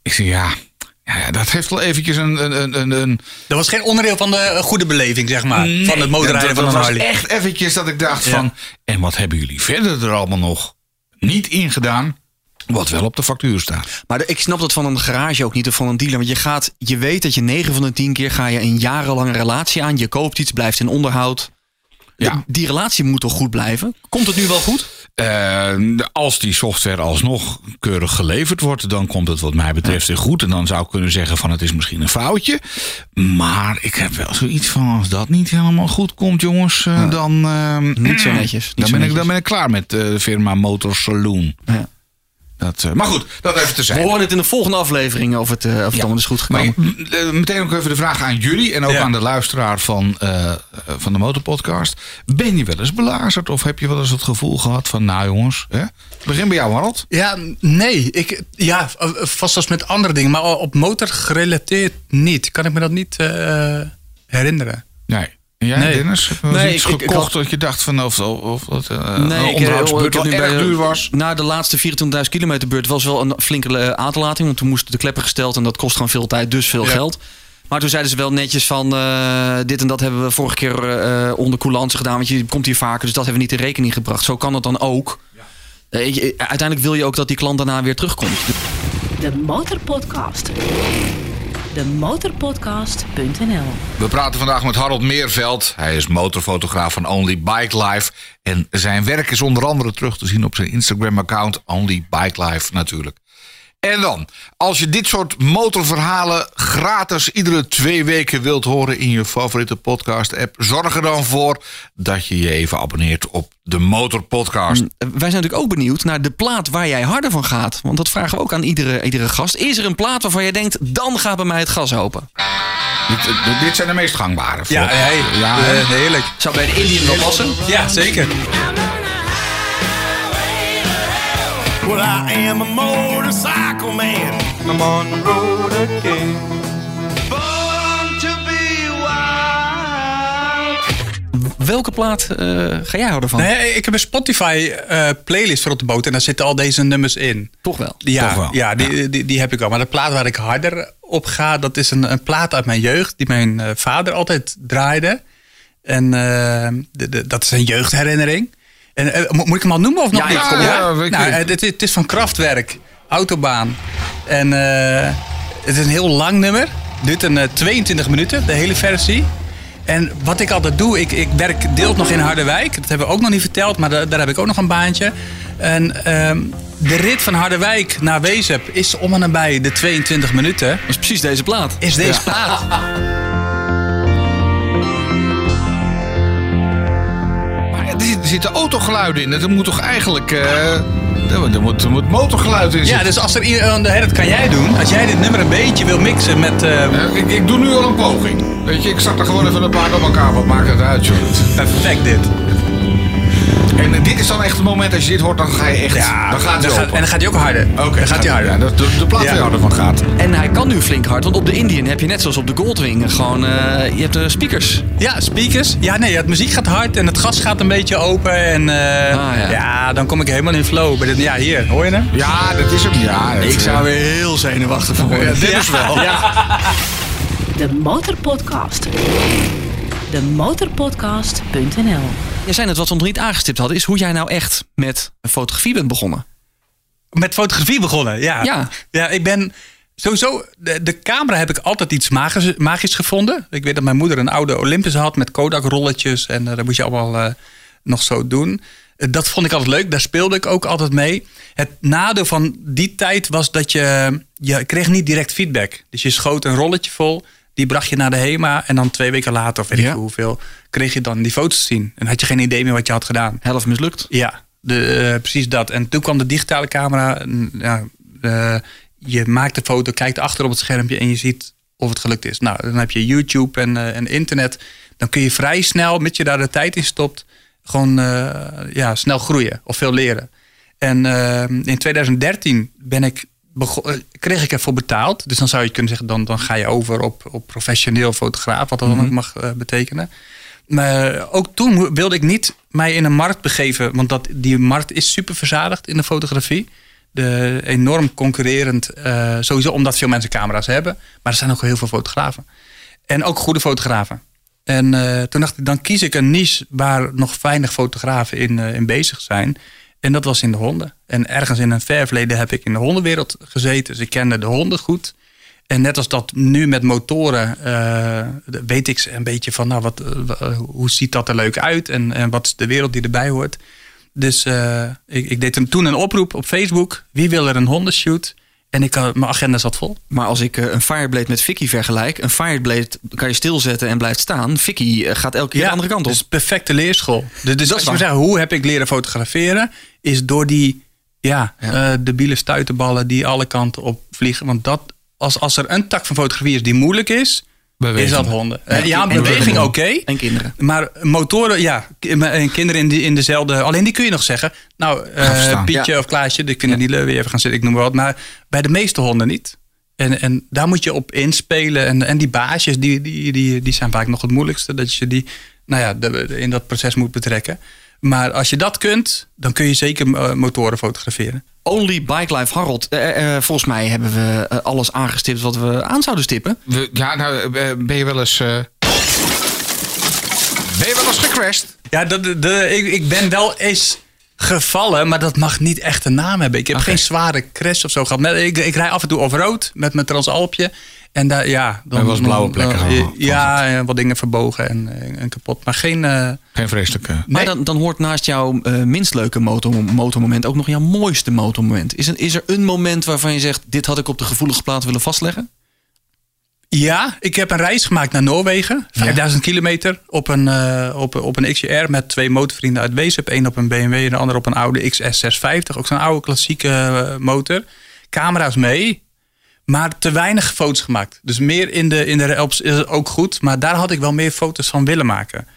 S3: Ik zeg ja, ja, ja dat heeft wel eventjes een. een, een, een, een
S4: Dat was geen onderdeel van de eh, goede beleving, zeg maar.
S3: Nee,
S4: van het motorrijden van
S3: dat
S4: een
S3: was
S4: Harley.
S3: echt eventjes dat ik dacht
S4: Ja.
S3: van... En wat hebben jullie verder er allemaal nog niet ingedaan... wat wel op de factuur staat?
S1: Maar de- ik snap dat van een garage ook niet of van een dealer. Want je gaat, je weet dat je 9 van de 10 keer ga je een jarenlange relatie aan. Je koopt iets, blijft in onderhoud.
S3: Ja.
S1: De- die relatie moet toch goed blijven? Komt het nu wel goed?
S3: Eh, als die software alsnog keurig geleverd wordt... dan komt het wat mij betreft weer goed. En dan zou ik kunnen zeggen van het is misschien een foutje. Maar ik heb wel zoiets van... als dat niet helemaal goed komt, jongens... eh, dan, eh,
S1: Niet zo netjes.
S3: Dan, ben ik, dan ben ik klaar met de firma Motor Saloon.
S1: Ja.
S3: Dat, eh, maar goed, dat even te
S1: We
S3: zijn.
S1: horen het in de volgende aflevering of het, eh, of het allemaal is goed
S3: Maar
S1: gekomen.
S3: eh, meteen ook even de vraag aan jullie en ook
S4: Ja.
S3: aan de luisteraar van, eh, van de Motorpodcast. Ben je wel eens belazerd of heb je wel eens het gevoel gehad van, nou jongens, hè? begin bij jou Harold.
S4: Ja, nee. Ik, ja, vast als met andere dingen. Maar op motor gerelateerd niet. Kan ik me dat niet eh, herinneren.
S3: Nee. Jij
S4: Nee.
S3: Dennis? Eens
S1: Nee,
S3: iets
S1: ik- ik
S3: gekocht
S1: had-
S3: dat je dacht van of, of, of dat uh,
S1: Nee, ik, eh,
S3: onderhoudsbeurt erg
S1: bij
S3: duur was?
S1: Na de laatste 24.000 kilometer beurt was wel een flinke eh, aantelating. Want toen moesten de kleppen gesteld en dat kost gewoon veel tijd, dus veel
S4: Ja.
S1: geld. Maar toen zeiden ze wel netjes van eh, dit en dat hebben we vorige keer eh, onder coulance gedaan. Want je komt hier vaker, dus dat hebben we niet in rekening gebracht. Zo kan het dan ook. Je- uiteindelijk wil je ook dat die klant daarna weer terugkomt.
S2: De Motorpodcast. De Motorpodcast.nl
S3: We praten vandaag met Harold Meerveld. Hij is motorfotograaf van Only Bike Life. En zijn werk is onder andere terug te zien op zijn Instagram-account. Only Bike Life natuurlijk. En dan, als je dit soort motorverhalen gratis iedere twee weken wilt horen in je favoriete podcast-app, zorg er dan voor dat je je even abonneert op de Motorpodcast.
S1: Eh, Wij zijn natuurlijk ook benieuwd naar de plaat waar jij harder van gaat. Want dat vragen we ook aan iedere, iedere gast. Is er een plaat waarvan je denkt, dan gaat bij mij het gas open?
S3: Dit, eh, dit zijn de meest gangbare.
S4: Ja,
S3: volgens-
S4: hey,
S3: ja,
S4: heerlijk.
S1: Zou bij de Indian wel passen?
S4: Ja, zeker.
S5: Well, I am a motorcycle man. I'm on the road again. Born to be wild.
S1: Welke plaat eh, ga jij houden van?
S4: Nee, ik heb een Spotify eh, playlist voor op de boot en daar zitten al deze nummers in.
S1: Toch wel.
S4: Ja,
S3: Toch wel,
S4: ja, die, Die, die heb ik al. Maar de plaat waar ik harder op ga, dat is een, een plaat uit mijn jeugd die mijn eh, vader altijd draaide. En de, de, dat is een jeugdherinnering. En, eh, mo- moet ik hem al noemen of nog
S1: Ja,
S4: niet?
S1: ja,
S3: weet
S4: nou,
S3: niet.
S4: eh, het, is- het is van Kraftwerk, Autobaan. En eh, het is een heel lang nummer. Duurt een eh, 22 minuten, de hele versie. En wat ik altijd doe, ik, ik werk deels nog in Harderwijk. Dat hebben we ook nog niet verteld, maar da- daar heb ik ook nog een baantje. En ehm, de rit van Harderwijk naar Wezep is om en nabij de 22 minuten.
S1: Dat is precies deze plaat.
S4: Is deze plaat. [LAUGHS]
S3: er zit- zitten autogeluiden in. Er moet toch eigenlijk... eh, er, moet, er moet motorgeluid in
S4: Ja,
S3: zitten.
S4: dus als er iemand, dat kan jij doen. Als jij dit nummer een beetje wil mixen met. eh,
S3: ik, ik doe nu al een poging. Weet je, ik zak er gewoon even een paar op elkaar. Wat maakt het uit, joh?
S4: perfect dit.
S3: En eh, dit is dan echt het moment, als je dit hoort, dan ga je echt... dan gaat
S4: dan gaat,
S3: open.
S4: en dan gaat hij ook harder.
S3: Oké,
S4: dan gaat hij harder.
S3: Ja, dat de, de plaat
S4: Ja.
S3: waar jou ervan gaat.
S1: En hij kan nu flink hard, want op de Indian heb je net zoals op de Goldwing gewoon, eh, je hebt de speakers.
S4: Ja, speakers. Ja, nee, het muziek gaat hard en het gas gaat een beetje open. En eh,
S1: Ah, ja.
S4: ja. dan kom ik helemaal in flow. Bij dit- Ja, hier, hoor je hem?
S3: Ja, dat is hem. Ja, dat,
S1: Ik zou
S3: eh,
S1: weer heel zenuwachtig van worden.
S3: dit is wel.
S2: De Motorpodcast. De Motorpodcast.nl
S1: jij zei net wat we nog niet aangestipt hadden, is hoe jij nou echt met fotografie bent begonnen.
S4: Met fotografie begonnen, ja.
S1: Ja.
S4: Ja, ik ben sowieso... De, de camera heb ik altijd iets magisch, magisch gevonden. Ik weet dat mijn moeder een oude Olympus had met Kodak-rolletjes. En eh, dat moest je allemaal eh, nog zo doen. Eh, dat vond ik altijd leuk. Daar speelde ik ook altijd mee. Het nadeel van die tijd was dat je... Je kreeg niet direct feedback. Dus je schoot een rolletje vol. Die bracht je naar de HEMA. En dan twee weken later, of weet ik
S1: Ja.
S4: veel hoeveel... kreeg je dan die foto's te zien. En had je geen idee meer wat je had gedaan.
S1: Helft mislukt.
S4: Ja, de, eh, precies dat. En toen kwam de digitale camera. Eh, je maakt de foto, kijkt achter op het schermpje en je ziet of het gelukt is. Nou, dan heb je YouTube en, eh, en internet. Dan kun je vrij snel, met je daar de tijd in stopt, gewoon ja, snel groeien of veel leren. En in 2013 ben ik kreeg ik ervoor betaald. Dus dan zou je kunnen zeggen, dan, dan ga je over op, op professioneel fotograaf, wat dat dan ook mag eh, betekenen. Maar ook toen wilde ik niet mij in een markt begeven, want dat, die markt is super verzadigd in de fotografie. De, enorm concurrerend, eh, sowieso omdat veel mensen camera's hebben, maar er zijn ook heel veel fotografen. En ook goede fotografen. En eh, toen dacht ik, dan kies ik een niche waar nog weinig fotografen in, eh, in bezig zijn. En dat was in de honden. En ergens in een ver verleden heb ik in de hondenwereld gezeten. Dus ik kende de honden goed. En net als dat nu met motoren, eh, weet ik een beetje van, nou, wat, eh, hoe ziet dat er leuk uit en, en wat is de wereld die erbij hoort. Dus eh, ik, ik deed hem toen een oproep op Facebook. Wie wil er een hondenshoot? En ik, mijn agenda zat vol.
S1: Maar als ik eh, een Fireblade met Vicky vergelijk, een Fireblade kan je stilzetten en blijft staan. Vicky eh, gaat elke keer de andere kant op.
S4: Dus perfecte leerschool. Dus, dus als je me zegt, hoe heb ik leren fotograferen? Is door die ja,
S1: Ja.
S4: eh, debiele stuitenballen die alle kanten op vliegen. Want dat, als, als er een tak van fotografie is die moeilijk is,
S3: Beweging.
S4: is dat honden. Ja,
S1: en
S4: beweging oké.
S1: En kinderen.
S4: Maar motoren, ja, en kinderen in, die, in dezelfde. Alleen die kun je nog zeggen. Nou, eh,
S3: verstaan.
S4: Pietje
S1: Ja.
S4: of Klaasje, ik vind het niet leuk weer even gaan zitten, ik noem maar wat. Maar bij de meeste honden niet. En, en daar moet je op inspelen. En, en die baasjes, die, die, die, die zijn vaak nog het moeilijkste. Dat je die nou ja, de- de- in dat proces moet betrekken. Maar als je dat kunt, dan kun je zeker eh, motoren fotograferen.
S1: Only Bike Life Harold. Eh, eh, volgens mij hebben we alles aangestipt wat we aan zouden stippen.
S3: We- ja, nou, ben je wel eens... eh, ben je wel eens gecrashed?
S4: Ja, dat, de, de- ik, ik ben wel eens gevallen, maar dat mag niet echt een naam hebben. Ik heb geen zware crash of zo gehad. Ik, ik rij af en toe off-road met mijn Transalpje. En daar, ja, dan
S3: Er was blauwe plekken
S4: dan-. Ja, en wat dingen verbogen en, en kapot. Maar geen. eh,
S3: Geen vreselijke...
S1: Maar
S4: Nee.
S1: dan, dan hoort naast jouw eh, minst leuke motor, motormoment ook nog jouw mooiste motormoment. Is er, is er een moment waarvan je zegt, dit had ik op de gevoelige plaat willen vastleggen?
S4: Ja, ik heb een reis gemaakt naar Noorwegen. 5000 kilometer op een, eh, op, op een XJR met twee motorvrienden uit Weesup. Eén op een BMW en de ander op een oude XS650. Ook zo'n oude klassieke eh, motor. Camera's mee, maar te weinig foto's gemaakt. Dus meer in de, in de Alps is het ook goed. Maar daar had ik wel meer foto's van willen maken.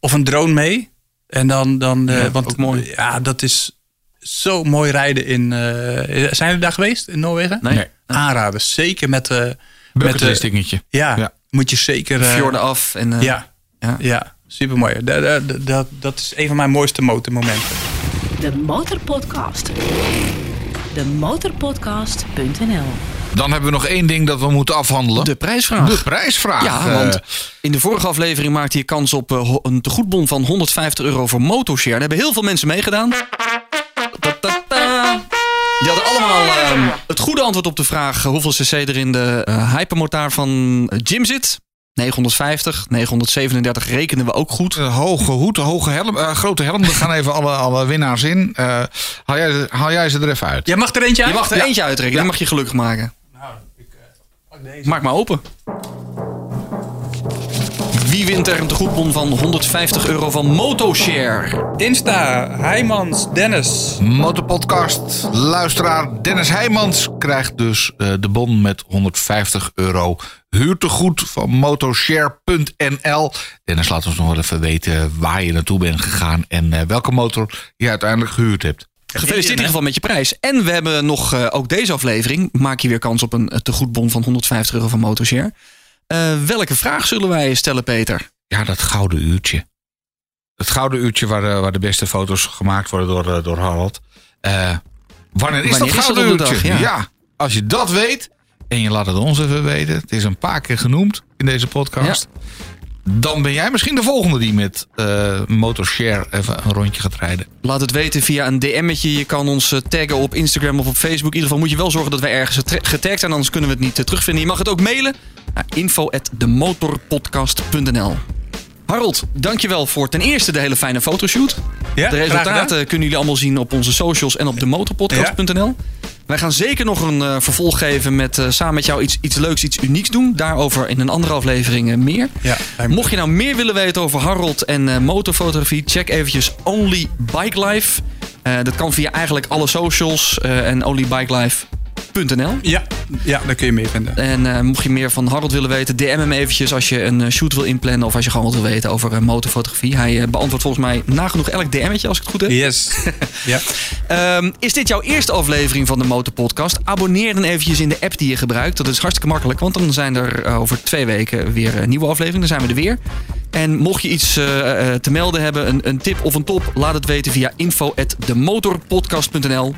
S4: Of een drone mee. En dan, dan eh,
S1: Ja,
S4: want
S1: ook mooi.
S4: Ja, dat is zo mooi rijden in. eh, zijn jullie daar geweest in Noorwegen?
S1: Nee.
S3: Nee.
S4: Aanraden. Zeker met, eh met de,
S3: dingetje.
S4: ja,
S3: Ja.
S4: moet je zeker. eh,
S1: Fjorden af. En, eh,
S4: ja,
S1: ja.
S4: ja. super mooi. Dat, dat, dat, dat is een van mijn mooiste motormomenten.
S2: De Motorpodcast. De motorpodcast.nl
S3: Dan hebben we nog één ding dat we moeten afhandelen.
S1: De prijsvraag.
S3: De prijsvraag.
S1: Ja,
S3: Eh,
S1: want in de vorige aflevering maakte je kans op eh, een tegoedbon van 150 euro voor Motoshare. Daar hebben heel veel mensen meegedaan. Die hadden allemaal ehm, het goede antwoord op de vraag eh, hoeveel cc er in de eh, hypermotaar van eh, Jim zit. 950, 937 rekenen we ook goed.
S3: eh, hoge hoed, hoge helm, eh, grote helm. Er gaan even alle, alle winnaars in. Eh, haal, jij, ze- haal jij ze er even uit?
S4: Jij mag er eentje uit?
S1: Je mag er
S4: Ja.
S1: eentje uitrekenen, die mag je gelukkig maken.
S4: Nou, ik, eh, pak deze.
S1: Maak maar open. Wie wint er een tegoedbon van 150 euro van Motoshare?
S4: Insta, Heijmans, Dennis.
S3: Motorpodcast. Luisteraar Dennis Heijmans krijgt dus eh, de bon met 150 euro huurtegoed van motorshare.nl. Dennis, laat ons nog wel even weten waar je naartoe bent gegaan en eh, welke motor je uiteindelijk gehuurd hebt.
S1: Gefeliciteerd in ieder geval met je prijs. En we hebben nog eh, ook deze aflevering. Maak je weer kans op een eh, tegoedbon van 150 euro van Motoshare. Eh, welke vraag zullen wij stellen, Peter?
S3: Ja, dat gouden uurtje. Het gouden uurtje waar de, waar de beste foto's gemaakt worden door, door Harold. Eh, wanneer is
S1: Wanneer
S3: dat gouden uurtje?
S1: dag? Ja.
S3: als je dat weet en je laat het ons even weten. Het is een paar keer genoemd in deze podcast. Dan ben jij misschien de volgende die met eh Motorshare even een rondje gaat rijden.
S1: Laat het weten via een DM'tje. Je kan ons eh, taggen op Instagram of op Facebook. In ieder geval moet je wel zorgen dat wij ergens getagd zijn. Anders kunnen we het niet eh, terugvinden. Je mag het ook mailen naar info.demotorpodcast.nl Harold, dankjewel voor ten eerste de hele fijne fotoshoot.
S4: Ja,
S1: de resultaten kunnen jullie allemaal zien op onze socials en op demotorpodcast.nl. Wij gaan zeker nog een eh, vervolg geven met eh, samen met jou iets, iets leuks, iets unieks doen. Daarover in een andere aflevering eh, meer.
S4: Ja,
S1: Mocht je nou meer willen weten over Harold en motorfotografie, check eventjes Only Bike Life. Dat kan via eigenlijk alle socials en
S4: Ja, ja, daar kun je meer vinden.
S1: En eh, mocht je meer van Harold willen weten, DM hem eventjes als je een eh, shoot wil inplannen of als je gewoon wat wil weten over eh, motorfotografie. Hij beantwoordt volgens mij nagenoeg elk DM'tje als ik het goed heb.
S4: Yes. [LAUGHS] ja.
S1: Ehm, is dit jouw eerste aflevering van de Motorpodcast? Abonneer dan eventjes in de app die je gebruikt. Dat is hartstikke makkelijk, want dan zijn er over twee weken weer een nieuwe aflevering. Dan zijn we er weer. En mocht je iets te melden hebben, een, een tip of een top, laat het weten via info.demotorpodcast.nl.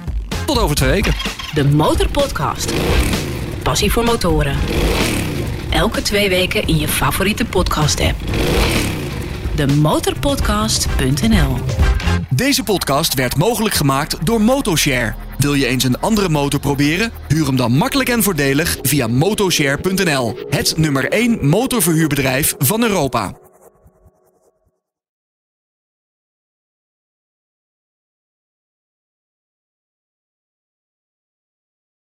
S1: Tot over twee weken.
S2: De Motorpodcast. Passie voor motoren. Elke twee weken in je favoriete podcast-app. Demotorpodcast.nl
S1: Deze podcast werd mogelijk gemaakt door Motoshare. Wil je eens een andere motor proberen? Huur hem dan makkelijk en voordelig via motoshare.nl. Het nummer 1 motorverhuurbedrijf van Europa.